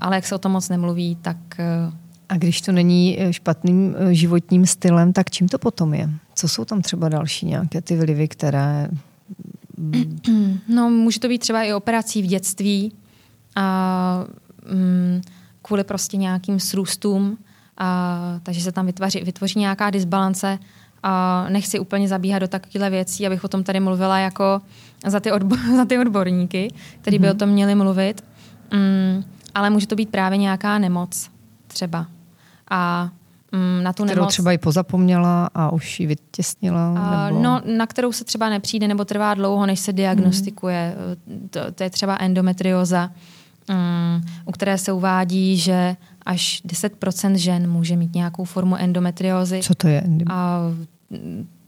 ale jak se o tom moc nemluví, tak uh, a když to není eh, špatným životním stylem, tak čím to potom je? Co jsou tam třeba další nějaké ty vlivy, které... No, může to být třeba i operací v dětství, a, mm, kvůli prostě nějakým srůstům, a, takže se tam vytvoří, vytvoří nějaká disbalance. A nechci úplně zabíhat do takovýchhle věcí, abych o tom tady mluvila jako za ty, odbo- za ty odborníky, kteří mm-hmm. by o mhm. tom měli mluvit. Mm, ale může to být právě nějaká nemoc třeba a mm, na tu kterou nemoc... třeba i pozapomněla a už ji vytěsnila? Nebo... No, na kterou se třeba nepřijde nebo trvá dlouho, než se diagnostikuje. Mm. To, to je třeba endometrioza, um, u které se uvádí, že až 10% žen může mít nějakou formu endometriozy. Co to je? A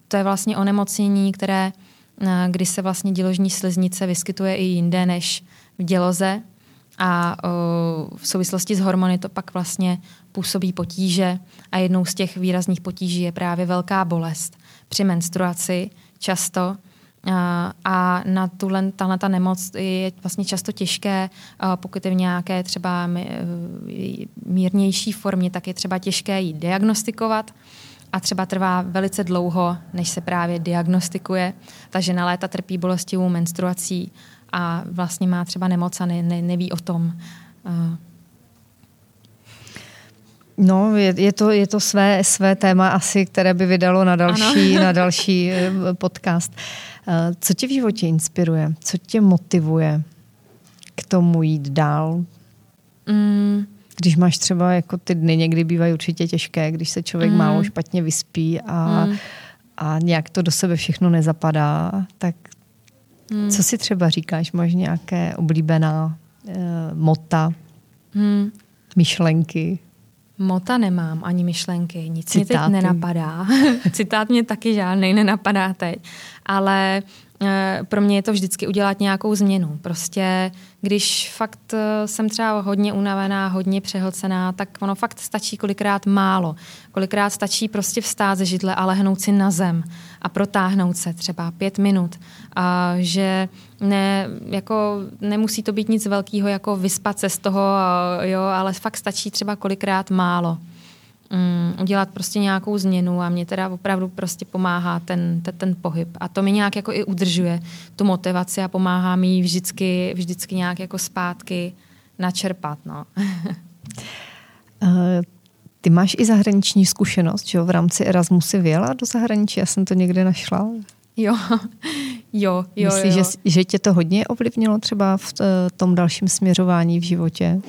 to je vlastně onemocnění, které, kdy se vlastně děložní sliznice vyskytuje i jinde než v děloze, a uh, v souvislosti s hormony to pak vlastně působí potíže a jednou z těch výrazných potíží je právě velká bolest při menstruaci často a na tuhle ta nemoc je vlastně často těžké, pokud je v nějaké třeba mírnější formě, tak je třeba těžké ji diagnostikovat a třeba trvá velice dlouho, než se právě diagnostikuje. Ta žena léta trpí bolestivou menstruací a vlastně má třeba nemoc a ne, ne, neví o tom. No, je, je, to, je to své, své téma asi, které by vydalo na další, na další eh, podcast. Uh, co tě v životě inspiruje? Co tě motivuje k tomu jít dál? Mm. Když máš třeba jako ty dny, někdy bývají určitě těžké, když se člověk mm. málo špatně vyspí a, mm. a nějak to do sebe všechno nezapadá, tak Hmm. Co si třeba říkáš? Máš nějaké oblíbená uh, mota, hmm. myšlenky? Mota nemám, ani myšlenky, nic Citáty. mě teď nenapadá. Citát mě taky žádný nenapadá teď. Ale Eh, pro mě je to vždycky udělat nějakou změnu. Prostě když fakt eh, jsem třeba hodně unavená, hodně přehlcená, tak ono fakt stačí kolikrát málo. Kolikrát stačí prostě vstát ze židle a lehnout si na zem a protáhnout se třeba pět minut. A že ne, jako nemusí to být nic velkého, jako vyspat se z toho, jo, ale fakt stačí třeba kolikrát málo um, udělat prostě nějakou změnu a mě teda opravdu prostě pomáhá ten, ten, ten pohyb. A to mi nějak jako i udržuje tu motivaci a pomáhá mi vždycky, vždycky nějak jako zpátky načerpat. No. uh, ty máš i zahraniční zkušenost, že jo? V rámci Erasmu si vyjela do zahraničí, já jsem to někde našla. Jo, jo, jo. Myslíš, jo. Že, že tě to hodně ovlivnilo třeba v tom dalším směřování v životě?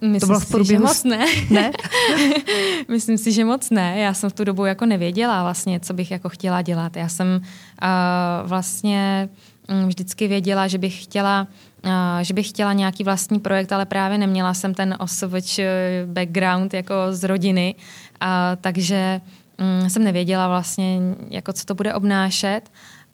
Myslím to bylo v průběhu... si, že moc ne. Ne? Myslím si, že moc ne. Já jsem v tu dobu jako nevěděla vlastně, co bych jako chtěla dělat. Já jsem uh, vlastně um, vždycky věděla, že bych chtěla Uh, že bych chtěla nějaký vlastní projekt, ale právě neměla jsem ten osvč background jako z rodiny, uh, takže um, jsem nevěděla vlastně, jako co to bude obnášet,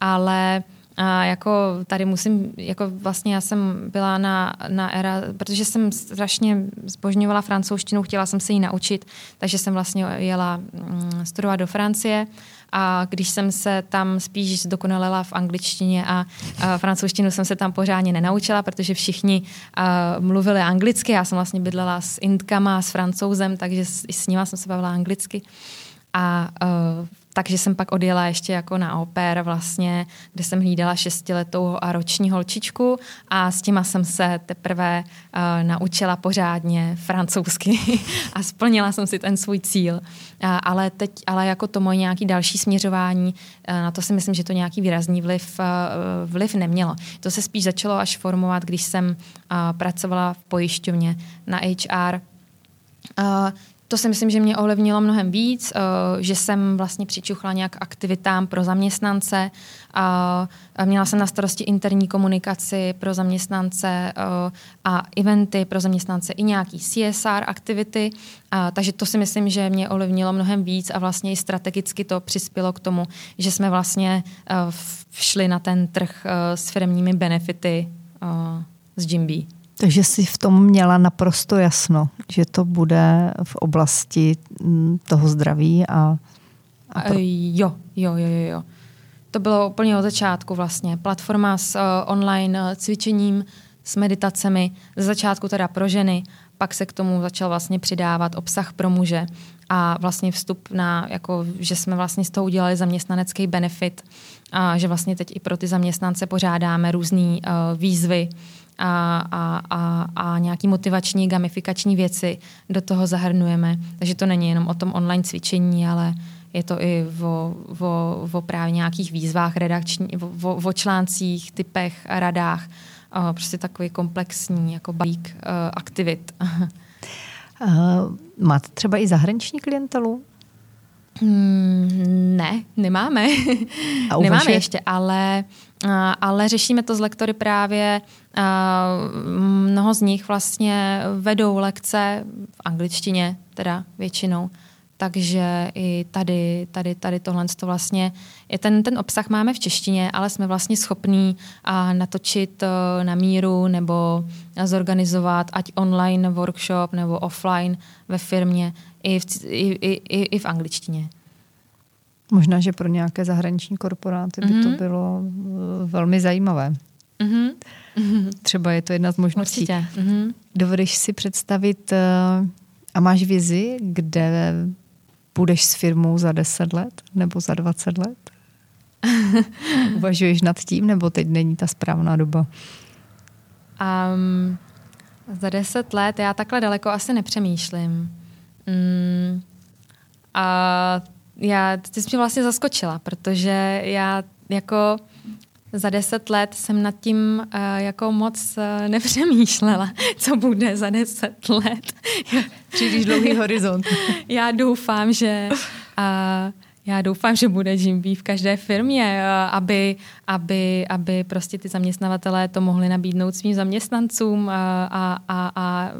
ale a jako tady musím, jako vlastně já jsem byla na, na era, protože jsem strašně zbožňovala francouzštinu, chtěla jsem se ji naučit, takže jsem vlastně jela mm, studovat do Francie a když jsem se tam spíš zdokonalela v angličtině a, a francouzštinu jsem se tam pořádně nenaučila, protože všichni a, mluvili anglicky, já jsem vlastně bydlela s Indkama, s francouzem, takže s, s nima jsem se bavila anglicky. A uh, takže jsem pak odjela ještě jako na oper vlastně, kde jsem hlídala šestiletou a roční holčičku a s těma jsem se teprve uh, naučila pořádně francouzsky a splnila jsem si ten svůj cíl. Uh, ale teď, ale jako to moje nějaký další směřování, uh, na to si myslím, že to nějaký výrazný vliv, uh, vliv nemělo. To se spíš začalo až formovat, když jsem uh, pracovala v pojišťovně na HR. Uh, to si myslím, že mě ovlivnilo mnohem víc, uh, že jsem vlastně přičuchla nějak aktivitám pro zaměstnance. Uh, měla jsem na starosti interní komunikaci pro zaměstnance uh, a eventy pro zaměstnance i nějaký CSR aktivity. Takže to si myslím, že mě ovlivnilo mnohem víc a vlastně i strategicky to přispělo k tomu, že jsme vlastně uh, všli na ten trh s firmními benefity z Jimby. Takže jsi v tom měla naprosto jasno, že to bude v oblasti mm, toho zdraví a... a pro... Jo, jo, jo, jo. To bylo úplně od začátku vlastně. Platforma s uh, online uh, cvičením, s meditacemi, ze začátku teda pro ženy, pak se k tomu začal vlastně přidávat obsah pro muže a vlastně vstup na, jako, že jsme vlastně z toho udělali zaměstnanecký benefit a že vlastně teď i pro ty zaměstnance pořádáme různé uh, výzvy, a, a, a, a nějaký motivační, gamifikační věci do toho zahrnujeme. Takže to není jenom o tom online cvičení, ale je to i o, o, o právě nějakých výzvách redakční, o, o článcích, typech, radách. Prostě takový komplexní jako balík uh, aktivit. Uh, máte třeba i zahraniční klientelu? Hmm, ne, nemáme. A nemáme ještě, ale, ale řešíme to s lektory právě. Mnoho z nich vlastně vedou lekce v angličtině, teda většinou. Takže i tady, tady, tady tohle to vlastně, je ten, ten obsah máme v češtině, ale jsme vlastně schopní a natočit e, na míru nebo zorganizovat ať online workshop nebo offline ve firmě i v, i, i, i v angličtině. Možná, že pro nějaké zahraniční korporáty by mm-hmm. to mhm. bylo e, velmi zajímavé. Mm-hmm. Třeba je to jedna z možností. Určitě. Mm-hmm. Dovedeš si představit e, a máš vizi, kde budeš s firmou za 10 let nebo za 20 let? Uvažuješ nad tím, nebo teď není ta správná doba? Um, za 10 let já takhle daleko asi nepřemýšlím. Um, a já, ty jsi mě vlastně zaskočila, protože já jako za deset let jsem nad tím uh, jako moc uh, nepřemýšlela, co bude za deset let. Příliš dlouhý horizont. já doufám, že uh, já doufám, že bude Jimby v každé firmě, aby, aby, aby prostě ty zaměstnavatelé to mohli nabídnout svým zaměstnancům a, a, a, a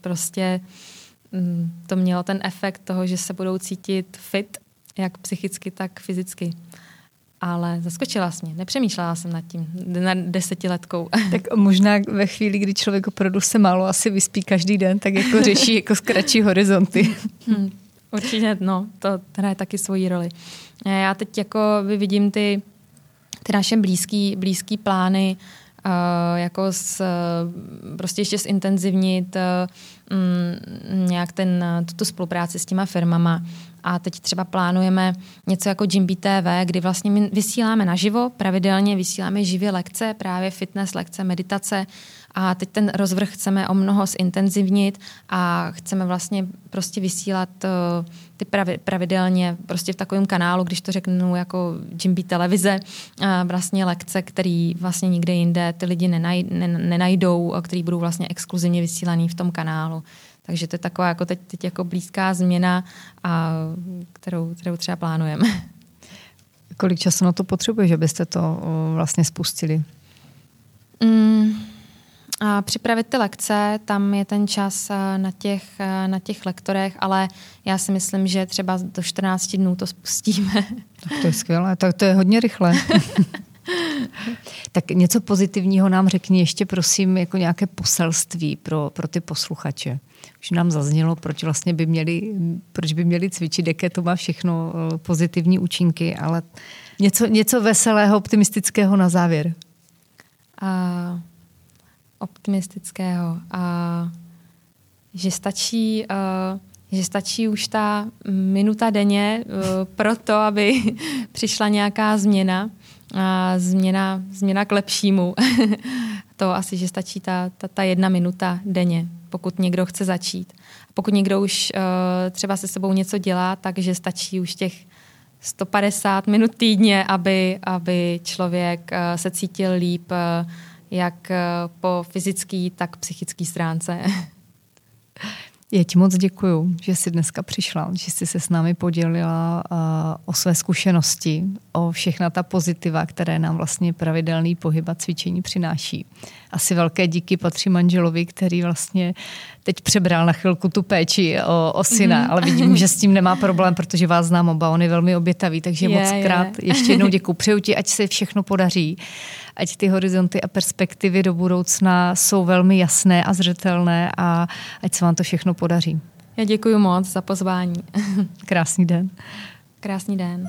prostě mm, to mělo ten efekt toho, že se budou cítit fit, jak psychicky, tak fyzicky ale zaskočila jsi mě. Nepřemýšlela jsem nad tím na desetiletkou. Tak možná ve chvíli, kdy člověk opravdu se málo asi vyspí každý den, tak jako řeší jako zkratší horizonty. Hmm, určitě, no, to hraje taky svoji roli. Já teď jako vidím ty, ty naše blízký, blízký plány, uh, jako s, prostě ještě zintenzivnit uh, nějak ten, tuto spolupráci s těma firmama. A teď třeba plánujeme něco jako Jimby TV, kdy vlastně my vysíláme naživo, pravidelně vysíláme živě lekce, právě fitness lekce, meditace. A teď ten rozvrh chceme o mnoho zintenzivnit a chceme vlastně prostě vysílat uh, ty pravi, pravidelně prostě v takovém kanálu, když to řeknu jako Jimby televize, uh, vlastně lekce, které vlastně nikde jinde ty lidi nenaj, nenajdou, které budou vlastně exkluzivně vysílané v tom kanálu. Takže to je taková jako teď, teď jako blízká změna, a, kterou, kterou třeba plánujeme. Kolik času na to potřebuje, že byste to vlastně spustili? Mm, a připravit ty lekce, tam je ten čas na těch, na těch lektorech, ale já si myslím, že třeba do 14 dnů to spustíme. Tak to je skvělé, tak to je hodně rychle. tak něco pozitivního nám řekni ještě, prosím, jako nějaké poselství pro, pro ty posluchače. Už nám zaznělo, proč vlastně by měli, proč by měli cvičit, jaké to má všechno eh, pozitivní účinky, ale něco, něco veselého, optimistického na závěr. A, optimistického. A, že stačí uh, že stačí už ta minuta denně uh, pro to, aby přišla nějaká změna, a změna, změna k lepšímu. to asi, že stačí ta, ta, ta jedna minuta denně, pokud někdo chce začít. Pokud někdo už uh, třeba se sebou něco dělá, takže stačí už těch 150 minut týdně, aby, aby člověk uh, se cítil líp, uh, jak uh, po fyzické, tak psychické stránce. Já ti moc děkuju, že jsi dneska přišla, že jsi se s námi podělila o své zkušenosti, o všechna ta pozitiva, které nám vlastně pravidelný pohyb a cvičení přináší. Asi velké díky patří manželovi, který vlastně teď přebral na chvilku tu péči o, o syna, mm. ale vidím, že s tím nemá problém, protože vás znám oba, on je velmi obětavý, takže je, moc krát je. ještě jednou děkuji. Přeju ti, ať se všechno podaří, ať ty horizonty a perspektivy do budoucna jsou velmi jasné a zřetelné a ať se vám to všechno podaří. Já děkuji moc za pozvání. Krásný den. Krásný den.